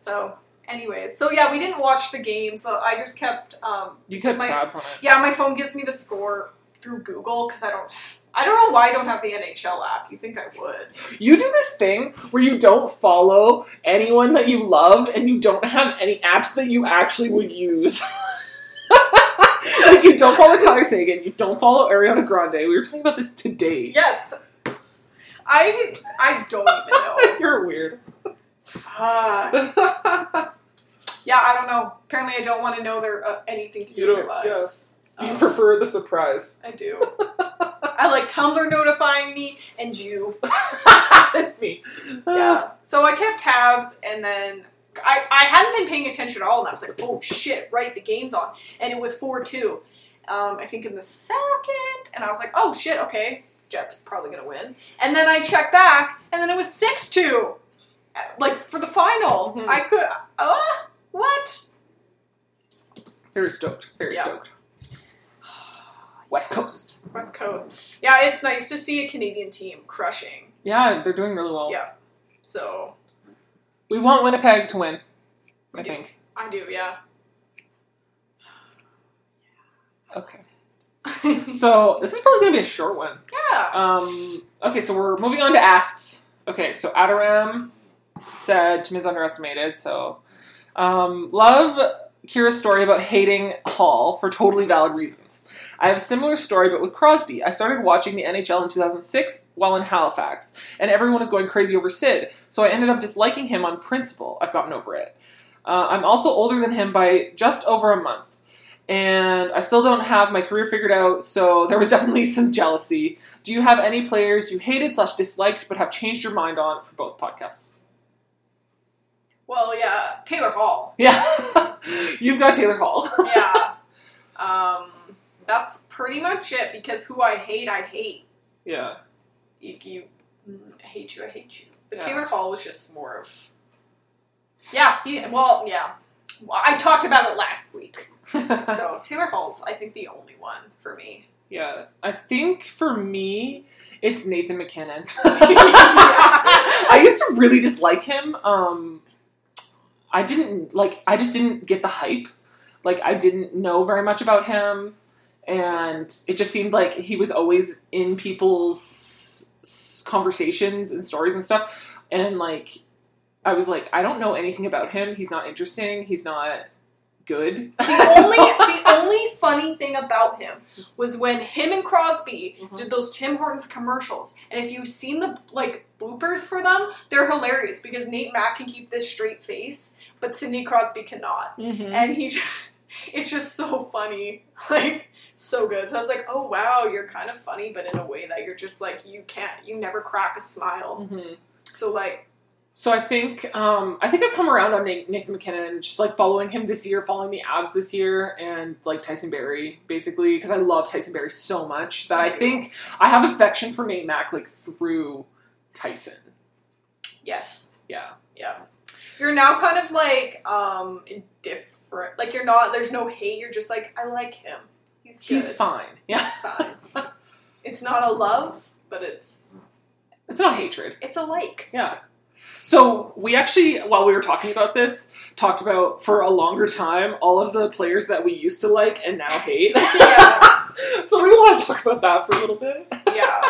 So, anyways, so yeah, we didn't watch the game, so I just kept. Um, you kept my- tabs on it. yeah, my phone gives me the score through Google because I don't. I don't know why I don't have the NHL app. You think I would? You do this thing where you don't follow anyone that you love, and you don't have any apps that you actually would use. (laughs) like you don't follow Tyler Seguin, you don't follow Ariana Grande. We were talking about this today. Yes. I I don't even know. (laughs) You're weird. Fuck. (laughs) Yeah, I don't know. Apparently, I don't want to know their uh, anything to do with their lives. You Um, (laughs) prefer the surprise. I do. I like Tumblr notifying me and you. (laughs) (laughs) Me. Yeah. So I kept tabs, and then I I hadn't been paying attention at all, and I was like, oh shit, right, the game's on, and it was four two. Um, I think in the second, and I was like, oh shit, okay, Jets probably gonna win. And then I checked back, and then it was six two, like for the final. Mhm. I could, uh, what? Very stoked. Very Yeah. stoked. West Coast. West Coast. Yeah, it's nice to see a Canadian team crushing. Yeah, they're doing really well. Yeah. So We want Winnipeg to win. I do. think. I do, yeah. (sighs) Okay. (laughs) So this is probably going to be a short one. yeah. Um, okay, so we're moving on to asks. Okay, so Adaram said Tim is underestimated. So, um, love Kyra's story about hating Hall for totally valid reasons. I have a similar story, but with Crosby. I started watching the NHL in 2006 while in Halifax, and everyone was going crazy over Sid, so I ended up disliking him on principle. I've gotten over it. Uh, I'm also older than him by just over a month, and I still don't have my career figured out, so there was (laughs) definitely some jealousy. Do you have any players you hated slash disliked but have changed your mind on for both podcasts? Well, yeah, Taylor Hall. Yeah, (laughs) you've got Taylor Hall. Yeah. (laughs) um, that's pretty much it because who I hate, I hate. yeah, You, you mm, I hate you, I hate you. But Yeah. Taylor Hall was just more of. Yeah, he, well, yeah. Well, I talked about it last week. (laughs) So Taylor Hall's, I think, the only one for me. yeah. I think for me, it's Nathan MacKinnon. (laughs) (laughs) I used to really dislike him. Um, I didn't like. I just didn't get the hype. Like I didn't know very much about him, and it just seemed like he was always in people's conversations and stories and stuff. And like, I was like, I don't know anything about him. He's not interesting. He's not good. The only the (laughs) only funny thing about him was when him and Crosby Mhm. did those Tim Hortons commercials. And if you've seen the like bloopers for them, they're hilarious because Nate Mack can keep this straight face, but Sidney Crosby cannot. Mhm. And he just, (laughs) it's just so funny. Like so good. So I was like, "Oh wow, you're kind of funny, but in a way that you're just like you can't you never crack a smile." Mhm. So like So I think um, I think I've come around on Na- Nathan MacKinnon, just like following him this year, following the Avs this year, and like Tyson Barrie, basically because I love Tyson Barrie so much that I think I have affection for Nate Mack like through Tyson. yes. Yeah, Yeah. You're now kind of like um indifferent. Like you're not there's no hate, you're just like I like him. He's good. he's fine. Yeah, He's (laughs) fine. it's not a love, but it's it's not hatred. it's a like. Yeah. So we actually, while we were talking about this, talked about for a longer time all of the players that we used to like and now hate. (laughs) Yeah. (laughs) so we want to talk about that for a little bit. Yeah.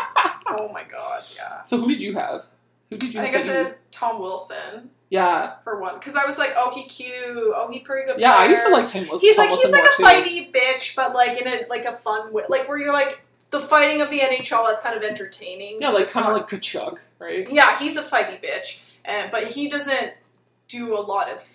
Oh my god, yeah. So who did you have? Who did you? I think I have that you- said Tom Wilson Yeah, for one because I was like, oh, he cute. Oh, he pretty good. yeah. I used to like Tim Wilson. He's like he's like a too. fighty bitch, but like in a like a fun way, like where you're like the fighting of the NHL. That's kind of entertaining. Yeah, like kind of like Tkachuk, right? Yeah, he's a fighty bitch, and but he doesn't do a lot of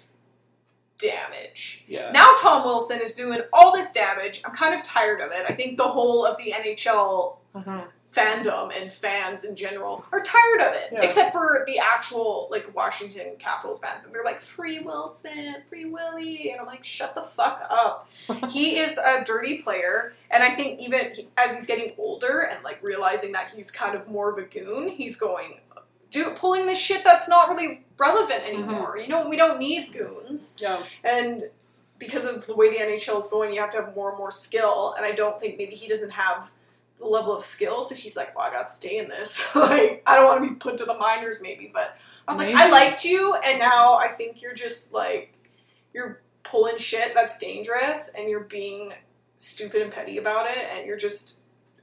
damage. Yeah. Now Tom Wilson is doing all this damage. I'm kind of tired of it. I think the whole of the NHL Mhm. Fandom and fans in general are tired of it. Yeah. Except for the actual like Washington Capitals fans. And they're like, Free Wilson, Free Willie and I'm like, shut the fuck up. (laughs) he is a dirty player, and I think even he, as he's getting older and like realizing that he's kind of more of a goon, he's going do pulling this shit that's not really relevant mm-hmm. anymore. You know, we don't need goons, Yeah. and because of the way the NHL is going, you have to have more and more skill. And I don't think maybe he doesn't have level of skill, so he's like, "Well, I got to stay in this. (laughs) like, I don't want to be put to the minors, maybe." But I was like, "I liked you, and now I think you're just like you're pulling shit that's dangerous, and you're being stupid and petty about it, and you're just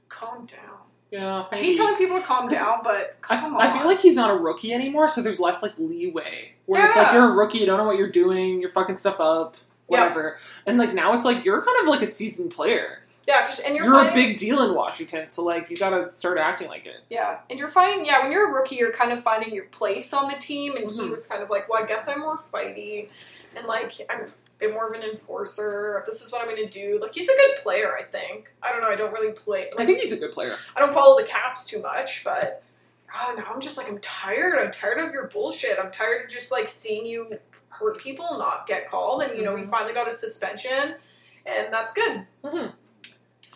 calm down." Yeah. I maybe. hate telling people to calm down, but I, on. I feel like he's not a rookie anymore, so there's less like leeway. Where it's like you're a rookie, you don't know what you're doing, you're fucking stuff up, Yeah. whatever. And like now it's like you're kind of like a seasoned player. Yeah, 'cause- and you're, You're, a big deal in Washington, so like you gotta start acting like it. Yeah, and you're finding yeah when you're a rookie, you're kind of finding your place on the team, and he Mhm. was kind of like, well, I guess I'm more fighty, and like I'm a bit more of an enforcer. This is what I'm gonna do. Like he's a good player, I think. I don't know. I don't really play. I think he's a good player. I don't follow the Caps too much, but oh, now I'm just like I'm tired. I'm tired of your bullshit. I'm tired of just like seeing you hurt people, not get called, and you know we Mhm. finally got a suspension, and that's good. Mhm.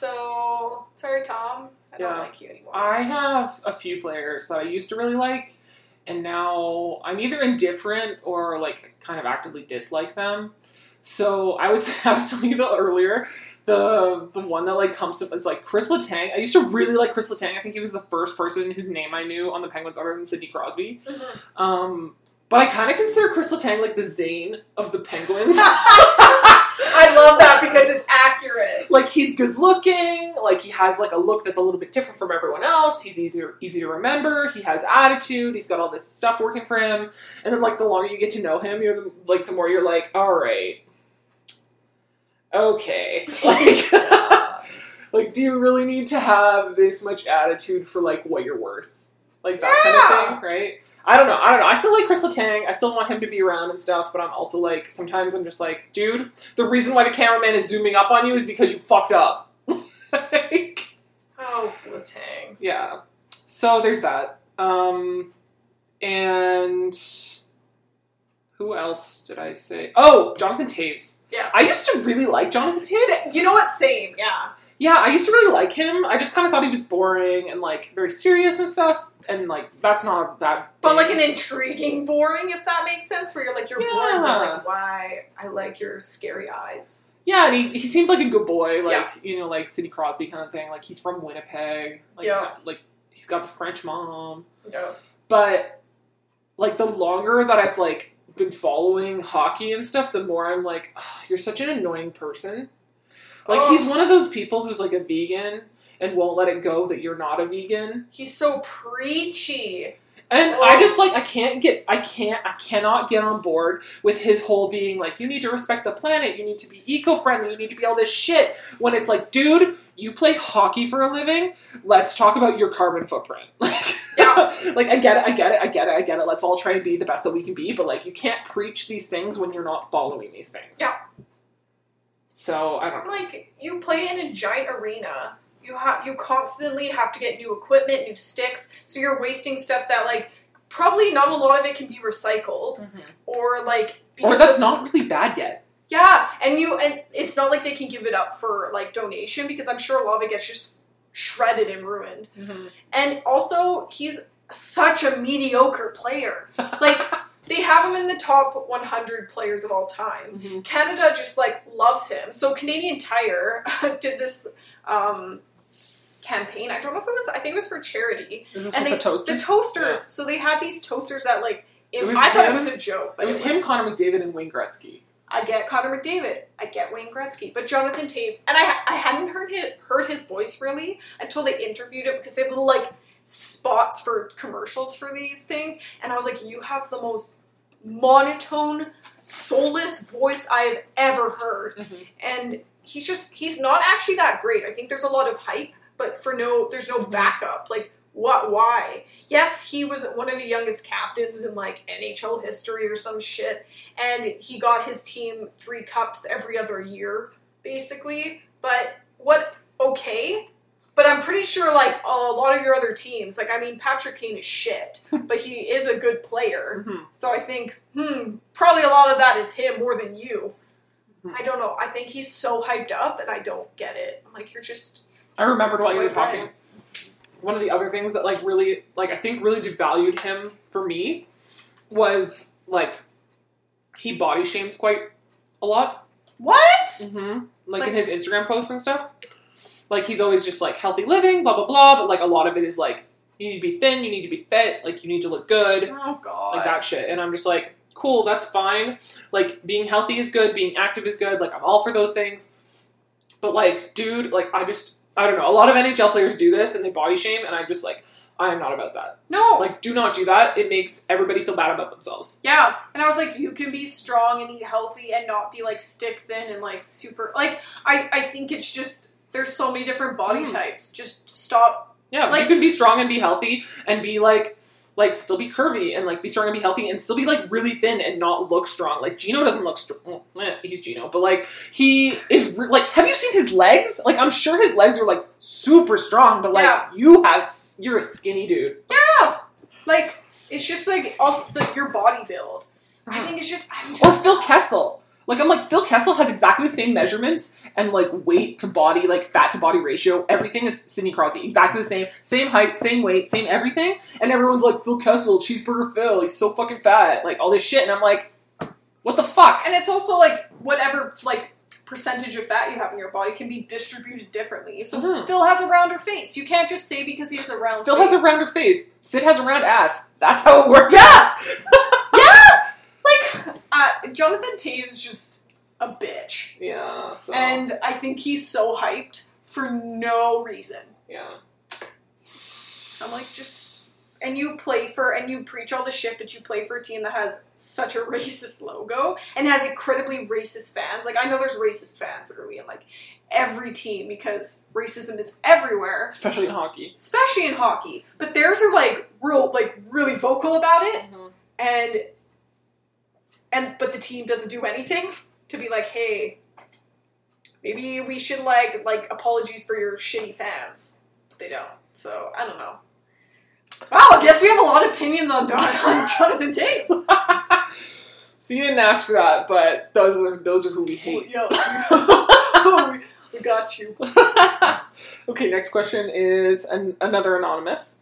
So sorry, Tom. I don't Yeah. like you anymore. I have a few players that I used to really like, and now I'm either indifferent or like kind of actively dislike them. So I would say I was telling you about earlier the the one that like comes to is like Chris Letang. I used to really like Chris Letang. I think he was the first person whose name I knew on the Penguins other than Sidney Crosby. Mhm. Um, but I kind of consider Chris Letang like the Zane of the Penguins. (laughs) (laughs) I love that (laughs) because it's accurate. like he's good looking, like he has like a look that's a little bit different from everyone else. He's easy easy to remember. He has attitude. He's got all this stuff working for him. And then like the longer you get to know him, you're the, like the more you're like, all right, okay, (laughs) like, (laughs) like, do you really need to have this much attitude for like what you're worth, like that kind of thing, right? I don't know. I don't know. I still like Chris Letang. I still want him to be around and stuff, but I'm also like, sometimes I'm just like, dude, the reason why the cameraman is zooming up on you is because you fucked up. (laughs) Like, Oh, Letang. yeah. So there's that. Um, and who else did I say? Oh, Jonathan Toews. Yeah. I used to really like Jonathan Toews. You know what? Same. Yeah. Yeah, I used to really like him. I just kind of thought he was boring and like very serious and stuff. And like that's not that. But like an intriguing boring, if that makes sense, where you're like you're boring, but like why I like your scary eyes. yeah, and he, he seemed like a good boy, like Yeah. you know, like Sidney Crosby kind of thing. Like he's from Winnipeg. Like, Yeah. like he's got the French mom. No. But like the longer that I've like been following hockey and stuff, the more I'm like, "Ugh, you're such an annoying person. Like Oh. he's one of those people who's like a vegan and won't let it go that you're not a vegan. He's so preachy. And Oh. I just like I can't get I can't I cannot get on board with his whole being like you need to respect the planet, you need to be eco-friendly, you need to be all this shit when it's like dude, you play hockey for a living, let's talk about your carbon footprint. (laughs) Like Yeah. (laughs) like I get it, I get it, I get it, I get it. Let's all try and be the best that we can be, but like you can't preach these things when you're not following these things. Yeah. So I don't know. Like you play in a giant arena. You have you constantly have to get new equipment, new sticks. So you're wasting stuff that like probably not a lot of it can be recycled or like Or that's of- not really bad yet. Yeah, and you and it's not like they can give it up for like donation because I'm sure a lot of it gets just shredded and ruined. And also, he's such a mediocre player. Like (laughs) they have him in the top 100 players of all time. Mhm. Canada just like loves him. So Canadian Tire (laughs) did this um, campaign. I don't know if it was. I think it was for charity. Is this And they the toaster? the toasters. Yeah. So they had these toasters that like. It, It was I thought it was a joke. But It was him, Connor McDavid, and Wayne Gretzky. I get Connor McDavid. I get Wayne Gretzky. But Jonathan Toews, and I I hadn't heard his, heard his voice really until they interviewed him because they had little like spots for commercials for these things, and I was like, you have the most monotone, soulless voice I have ever heard, Mhm. and he's just he's not actually that great. I think there's a lot of hype, but for no there's no Mhm. backup. Like what? Why? Yes, he was one of the youngest captains in like NHL history or some shit and he got his team three cups every other year, basically. But what? Okay, but I'm pretty sure like a lot of your other teams, like I mean, Patrick Kane is shit, (laughs) but he is a good player. Mhm. So I think, hmm, probably a lot of that is him more than you. Mhm. I don't know. I think he's so hyped up, and I don't get it. I'm like, you're just I remembered while you were talking. One of the other things that like really like I think really devalued him for me was like he body shames quite a lot. what? Mm-hmm. Like, Like- in his Instagram posts and stuff. Like he's always just like healthy living, blah blah blah. But like a lot of it is like you need to be thin, you need to be fit, like you need to look good, Oh god. like that shit. And I'm just like, cool, that's fine. Like being healthy is good, being active is good. Like I'm all for those things. But like, dude, like I just I don't know. A lot of NHL players do this and they body shame, and I'm just like, I am not about that. No. Like, do not do that. It makes everybody feel bad about themselves. Yeah, and I was like, you can be strong and eat healthy and not be like stick thin and like super. Like, I I think it's just there's so many different body Mm. types. Just stop. Yeah, Like- you can be strong and be healthy and be like like still be curvy and like be strong and be healthy and still be like really thin and not look strong. Like Geno doesn't look strong. Eh, he's Geno, but like he is re- like. Have you seen his legs? Like I'm sure his legs are like super strong, but like Yeah. you have you're a skinny dude. Yeah, like it's just like also the, your body build. I (sighs) think it's just I'm just Or Phil Kessel. Like I'm like Phil Kessel has exactly the same measurements and like weight to body, like fat to body ratio. Everything is Sidney Crosby, exactly the same, same height, same weight, same everything. And everyone's like Phil Kessel, cheeseburger Phil, he's so fucking fat, like all this shit. And I'm like, what the fuck? and it's also like whatever like percentage of fat you have in your body can be distributed differently. So Mhm. Phil has a rounder face. You can't just say because he has a round. Phil face. has a rounder face. Sid has a round ass. That's how it works. Yeah. (laughs) yeah. Like uh, Jonathan Toews is just a bitch. Yeah. So. And I think he's so hyped for no reason. yeah. I'm like, just and you play for and you preach all the shit, but you play for a team that has such a (laughs) racist logo and has incredibly racist fans. Like I know there's racist fans literally in like every team because racism is everywhere, Especially in hockey. especially in hockey. But theirs are like real, like really vocal about it, mm-hmm. and and but the team doesn't do anything to be like, hey, maybe we should like like apologies for your shitty fans. But they don't. So I don't know. Wow, I guess we have a lot of opinions on, (laughs) on Jonathan Toews. (laughs) So you didn't ask for that, but those are those are who we hate. Yo, we, (laughs) we got you. okay, next question is an, another anonymous,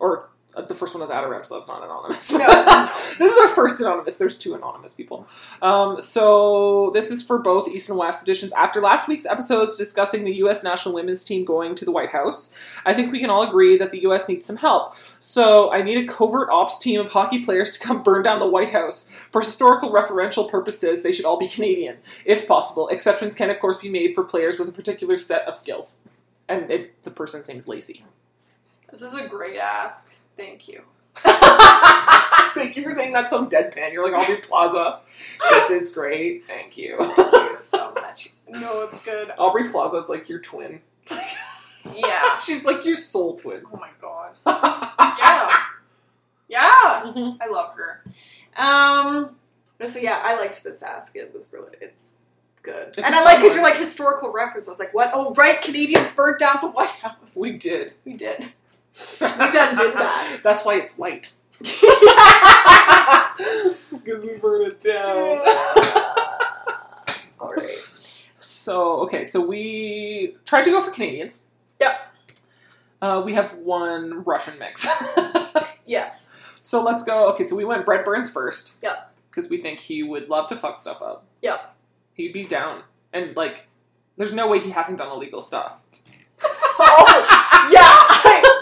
or uh, the first one was Adarem, so that's not anonymous. No, (laughs) no. this is our first anonymous. There's two anonymous people. Um, so this is for both East and West editions. After last week's episodes discussing the U.S. national women's team going to the White House, I think we can all agree that the U.S. needs some help. So I need a covert ops team of hockey players to come burn down the White House. For historical referential purposes, they should all be Canadian, if possible. Exceptions can, of course, be made for players with a particular set of skills. And it, the person's name is Lacey. This is a great ask. Thank you. (laughs) Thank you for saying that so deadpan. You're like Aubrey Plaza. This is great. Thank you. Thank you so much. No, it's good. Aubrey Plaza is like your twin. Yeah. (laughs) She's like your soul twin. Oh my god. (laughs) Yeah. Yeah. Mhm. I love her. Um. So yeah, I liked this ask. It was really it's good, It's and I like because you're like historical reference. I was like, what? Oh right, Canadians burnt down the White House. We did. we did. We done did that. (laughs) That's why it's white. (laughs) Because we burned it down. (laughs) All right. So okay, so we tried to go for Canadians. Yep. Uh, we have one Russian mix. Yes. so let's go. Okay, so we went Brent Burns first. Yep. Because we think he would love to fuck stuff up. Yep. He'd be down, and like, there's no way he hasn't done illegal stuff. Oh yeah.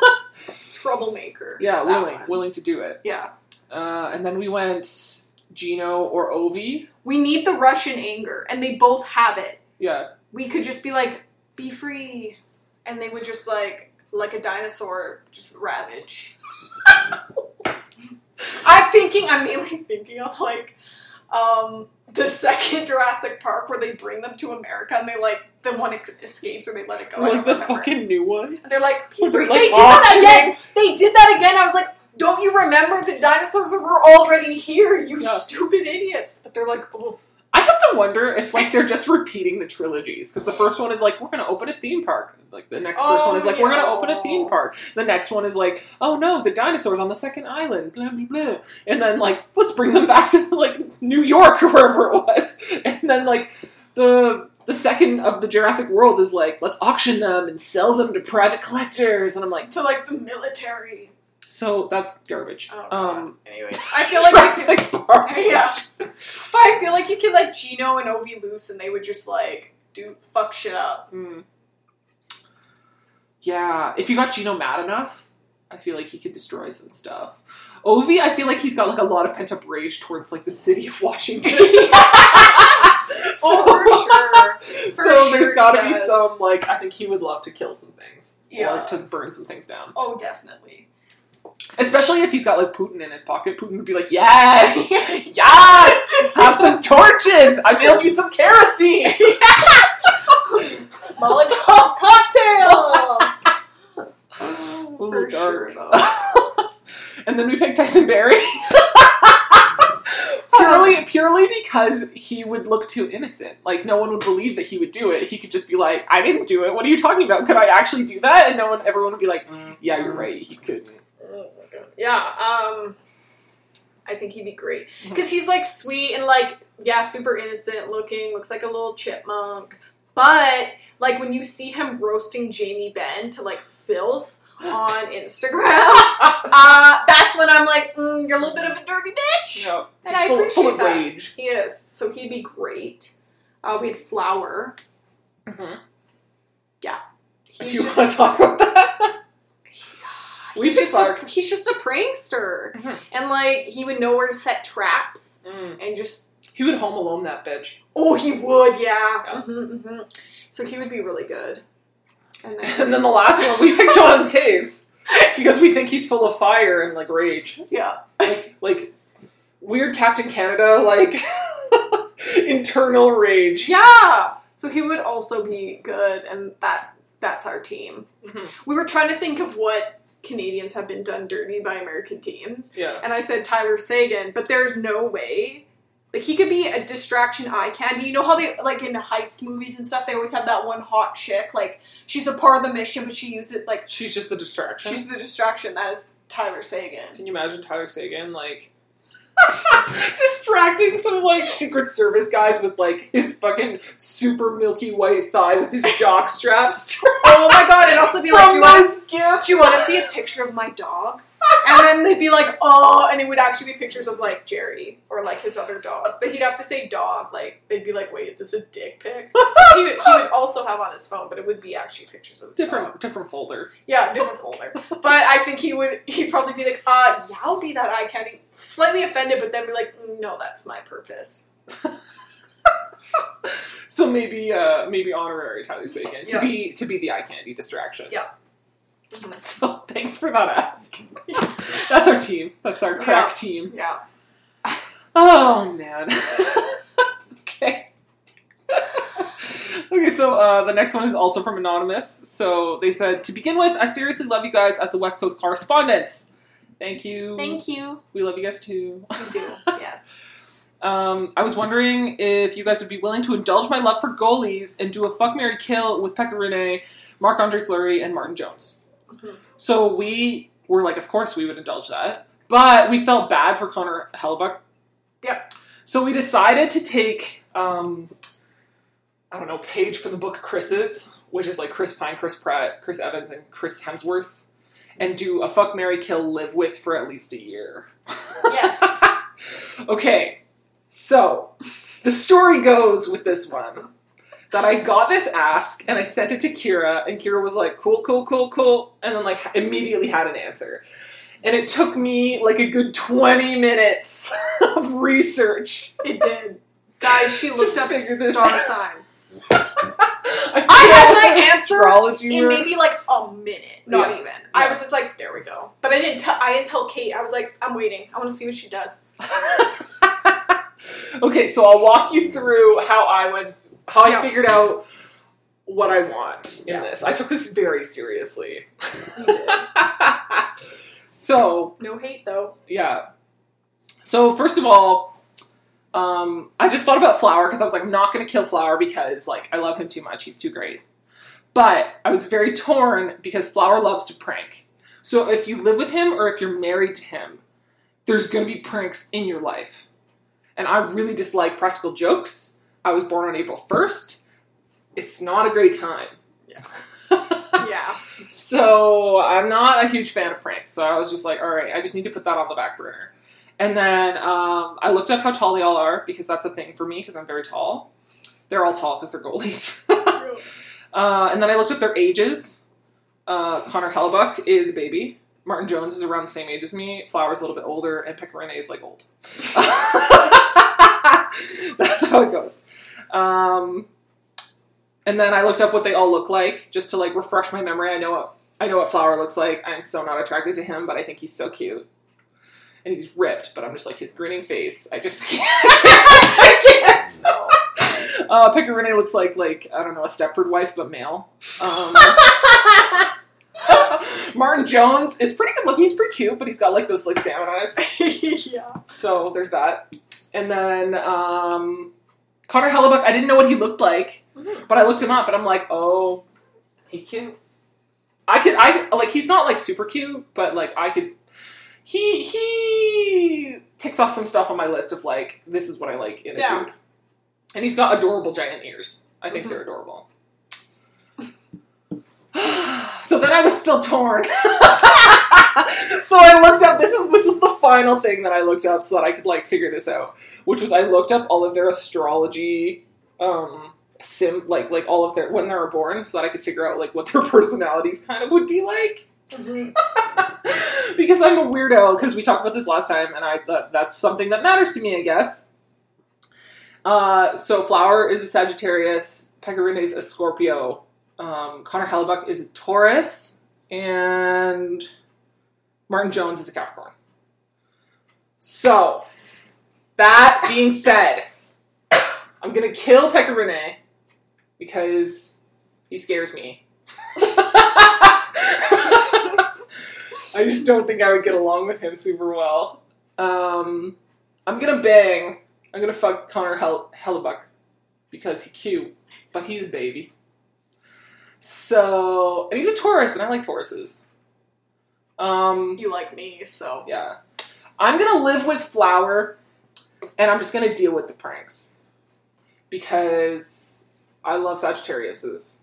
Troublemaker. Yeah, willing, one. willing to do it. Yeah. Uh, and then we went Geno or Ovi. We need the Russian anger, and they both have it. Yeah, we could just be like, be free. And they would just like, like a dinosaur, just ravage. (laughs) I'm thinking, I'm mainly thinking of like, um, the second Jurassic Park where they bring them to America and they like, then one ex- escapes or they let it go. Like the remember. fucking new one. And they're like, they're, like, they did that again. They did that again. I was like, don't you remember the dinosaurs were already here? You Yeah. stupid idiots. But they're like, oh, I have to wonder if like they're just repeating the trilogies because the first one is like we're gonna open a theme park, like the next first Oh, one is like we're gonna open a theme oh. park. The next one is like oh no, the dinosaurs on the second island, blah blah blah, and then like let's bring them back to like New York or wherever it was, and then like the the second of the Jurassic World is like let's auction them and sell them to private collectors, and I'm like to like the military. so that's garbage. Oh, um, anyway, (laughs) I feel like could, Jurassic Park. Yeah. But I feel like you could let Geno and Ovi loose and they would just like do fuck shit up. Mm. Yeah, if you got Geno mad enough, I feel like he could destroy some stuff. Ovi, I feel like he's got like a lot of pent up rage towards like the city of Washington. (laughs) (laughs) (laughs) Oh, for sure. (laughs) For so sure there's got to be some like I think he would love to kill some things Yeah. or to burn some things down. Oh, definitely. Especially if he's got like Putin in his pocket. Putin would be like, "Yes, (laughs) yes, have some torches. I mailed you some kerosene." Molotov cocktail. Ooh, For sure, and then we picked Tyson Barrie. Purely, (laughs) purely because he would look too innocent. Like no one would believe that he would do it. He could just be like, "I didn't do it. What are you talking about? Could I actually do that?" And no one, everyone would be like, "Yeah, you're right. He couldn't." Oh my god. Yeah. Um, I think he'd be great because he's like sweet and like yeah, super innocent looking. Looks like a little chipmunk, but like when you see him roasting Jamie Benn to like filth on Instagram, (laughs) uh, that's when I'm like, mm, you're a little bit of a dirty bitch. No, And I full, appreciate full of that. rage. He is, so he'd be great. Uh, we had Flower. Mhm. He's Do you just, want to talk about that? He's just a, he's just a prankster, Mhm. and like he would know where to set traps Mm. and just He would home alone that bitch. oh he would yeah. Yeah. hmm hmm So he would be really good. And then (laughs) And then the last one, we picked Jonathan (laughs) Toews. because we think he's full of fire and like rage. Yeah. Like, like weird Captain Canada, like (laughs) internal rage. Yeah. So he would also be good, and that that's our team. Mhm. We were trying to think of what Canadians have been done dirty by American teams, Yeah. and I said Tyler Seguin, but there's no way. Like he could be a distraction eye candy. You know how they like in heist movies and stuff, they always have that one hot chick. Like she's a part of the mission, but she uses it like She's just the distraction. she's the distraction. That is Tyler Seguin. Can you imagine Tyler Seguin like (laughs) (laughs) distracting some like Secret Service guys with like his fucking super milky white thigh with his jock straps Oh my god! And also be like, do you want do you want to see a picture of my dog? And then they'd be like, oh, and it would actually be pictures of like Jerry or like his other dog. But he'd have to say dog. Like they'd be like, wait, is this a dick pic? he, would, he would also have on his phone, but it would be actually pictures of his different dog. different folder. Yeah, different folder. But I think he would. He'd probably be like, uh, yeah, I'll be that eye candy. Slightly offended, but then be like, "Mm, no, that's my purpose. (laughs) So maybe uh maybe honorary Tyler Seguin to Yeah. be to be the eye candy distraction. Yeah. So (laughs) thanks for that ask. That's our team. That's our crack Yeah. team. Yeah. Oh man. (laughs) okay. okay, so uh, the next one is also from Anonymous. So they said, to begin with, I seriously love you guys as the West Coast correspondents. Thank you. Thank you. We love you guys too. We do. (laughs) Yes. Um, I was wondering if you guys would be willing to indulge my love for goalies and do a fuck Mary kill with Pekka Rinne, Marc Andre Fleury, and Martin Jones. Mhm. So we were like, of course we would indulge that, but we felt bad for Connor Hellebuyck. Yep. So we decided to take, um, I don't know, page from the book Chris's, which is like Chris Pine, Chris Pratt, Chris Evans, and Chris Hemsworth, and do a fuck Mary kill live with for at least a year. Yes. (laughs) Okay, so the story goes with this one that I got this ask and I sent it to Kyra, and Kyra was like, cool, cool, cool, cool, and then like immediately had an answer. And it took me like a good 20 minutes (laughs) of research. It did. Guys, she (laughs) looked up star signs. (laughs) I, I had my what answer astrology in maybe like a minute, not Yeah. even. I was just like, there we go. But I didn't tell. I didn't tell Kate. I was like, I'm waiting. I want to see what she does. okay, so I'll walk you through how I went, how I figured out what I want in Yeah. this. I took this very seriously. (laughs) So no hate though. yeah. So first of all, um, I just thought about Flower because I was like, I'm not going to kill Flower because like I love him too much. He's too great. But I was very torn because Flower loves to prank. So if you live with him or if you're married to him, there's going to be pranks in your life. And I really dislike practical jokes. I was born on April 1st. It's not a great time. Yeah. (laughs) Yeah. So I'm not a huge fan of pranks. So I was just like, all right, I just need to put that on the back burner. And then um, I looked up how tall they all are because that's a thing for me because I'm very tall. They're all tall because they're goalies. (laughs) uh, and then I looked up their ages. Uh, Connor Hellebuyck is a baby. Martin Jones is around the same age as me. Flower's a little bit older, and Pekka Rinne is like old. (laughs) That's how it goes. Um, and then I looked up what they all look like just to like refresh my memory. I know what I know what Flower looks like. I'm so not attracted to him, but I think he's so cute. And he's ripped, but I'm just like his grinning face. I just (laughs) can't. I can't. Uh, looks like like I don't know a Stepford wife, but male. Um, (laughs) Martin Jones is pretty good looking. He's pretty cute, but he's got like those like salmon eyes. (laughs) yeah. So there's that. And then um, Connor Hellebuyck, I didn't know what he looked like, Mhm. but I looked him up and I'm like, oh, he cute. I could, I like, he's not like super cute, but like I could. He he ticks off some stuff on my list of like this is what I like in a Yeah. dude, and he's got adorable giant ears. I think Mhm. they're adorable. (sighs) so then I was still torn. (laughs) (laughs) so I looked up. This is this is the final thing that I looked up so that I could like figure this out, which was I looked up all of their astrology, um, sim like like all of their when they were born, so that I could figure out like what their (laughs) personalities kind of would be like. Mhm. (laughs) because I'm a weirdo. Because we talked about this last time, and I that, that's something that matters to me, I guess. Uh, so Flower is a Sagittarius. Pekka Rinne is a Scorpio. Um, Connor Hellebuyck is a Taurus. and Martin Jones is a Capricorn. So, that being said, I'm gonna kill Pekka Rinne because he scares me. I just don't think I would get along with him super well. Um, I'm gonna bang. I'm gonna fuck Connor Hell- Hellebuyck because he's cute, but he's a baby. So, and he's a Taurus, and I like Tauruses. Um, You like me, so yeah. I'm gonna live with Flower, and I'm just gonna deal with the pranks because I love Sagittariuses,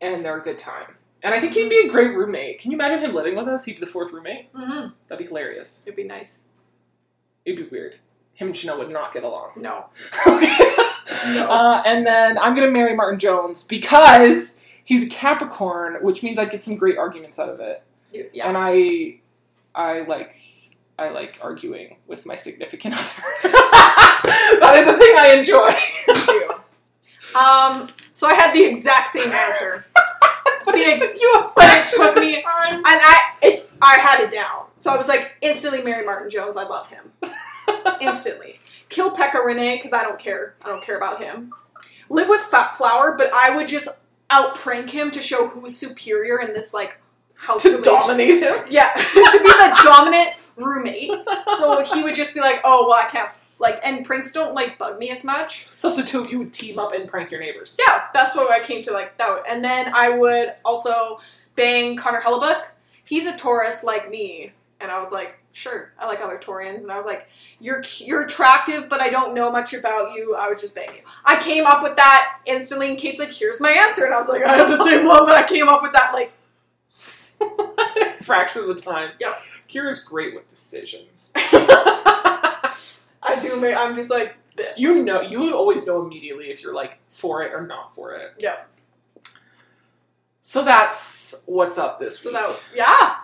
and they're a good time. And I think he'd be a great roommate. Can you imagine him living with us? He'd be the fourth roommate. hmm That'd be hilarious. it'd be nice. It'd be weird. Him and Chanel would not get along. No, (laughs) no. Uh, and then I'm gonna marry Martin Jones because he's a Capricorn, which means I get some great arguments out of it. Yeah. And I, I like, I like arguing with my significant (laughs) other. that is a thing I enjoy. Um, so I had the exact same answer, (laughs) but The it ex- took you a fraction of me- time. and I it, I had it down. So I was like, instantly marry Martin Jones. I love him. (laughs) instantly. Kill Pekka Rinne because I don't care. I don't care about him. Live with Fat Flower, but I would just out prank him to show who's superior in this like house to relation- dominate him. (laughs) Yeah, (laughs) to be the dominant roommate. So he would just be like, oh well, I can't like, and pranks don't like bug me as much. So the two of you would team up and prank your neighbors. Yeah, that's what I came to like that. would- And then I would also bang Connor Hellebuyck. He's a Taurus like me, and I was like, sure, I like other Taurians, and I was like, you're you're attractive, but I don't know much about you. I would just bang you. I came up with that instantly, and Kate's like, here's my answer, and I was like, I had the same one, but I came up with that like, (laughs) fraction of the time. Yeah. Kyra's great with decisions. (laughs) (laughs) I do. I'm just like this. you know, you would always know immediately if you're like for it or not for it. Yeah. So that's what's up this so week. that yeah,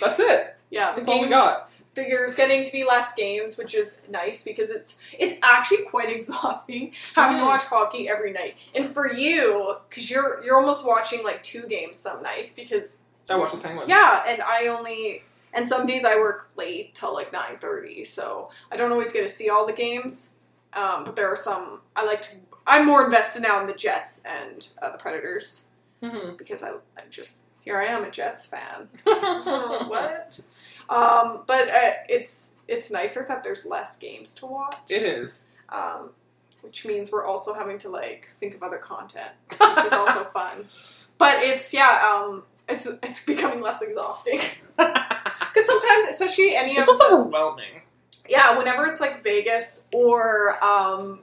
That's it. yeah. That's all we got. There's getting to be less games, which is nice because it's it's actually quite (laughs) exhausting having to Mhm. watch hockey every night. And for you, because you're you're almost watching like two games some nights because I watch the Penguins. yeah, and I only and some days I work late till like nine thirty, so I don't always get to see all the games. Um, but there are some I like to. I'm more invested now in the Jets and uh, the Predators Mhm. because I I'm just here I am a Jets fan. (laughs) (laughs) what? Um, but uh, it's it's nicer that there's less games to watch, It is. um, which means we're also having to like think of other content, which is also (laughs) fun. But it's yeah, um, it's it's becoming less exhausting (laughs) because sometimes, especially any it's of also overwhelming. yeah, whenever it's like Vegas or um,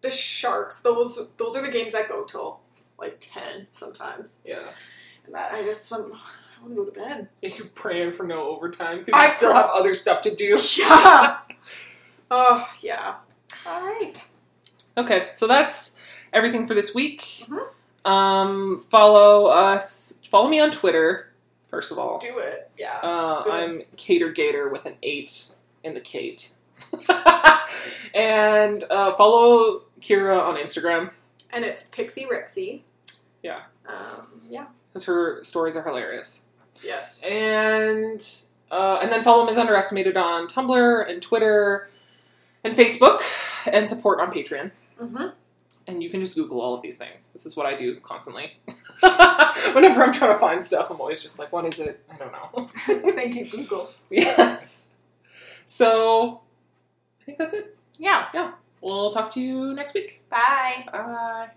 the Sharks, those those are the games that go till like ten sometimes, Yeah. and that I just some I want to go to bed. (laughs) You're praying for no overtime because I you still pray- have other stuff to do. (laughs) Yeah. oh yeah. All right. Okay, so that's everything for this week. Mhm. Um, follow us. Follow me on Twitter, first of all. Do it. Yeah. Uh. I'm Cater Gator with an eight in the Kate. (laughs) and uh, follow Kyra on Instagram and it's Pixie Rixie. Yeah. Um, yeah. because her stories are hilarious. Yes. And uh, and then follow Ms. Underestimated on Tumblr and Twitter and Facebook and support on Patreon. Mm-hmm. And you can just Google all of these things. This is what I do constantly. (laughs) Whenever I'm trying to find stuff, I'm always just like, what is it? I don't know. (laughs) Thank you, Google. yes. So, I think that's it. Yeah. Yeah. We'll talk to you next week. Bye. Bye.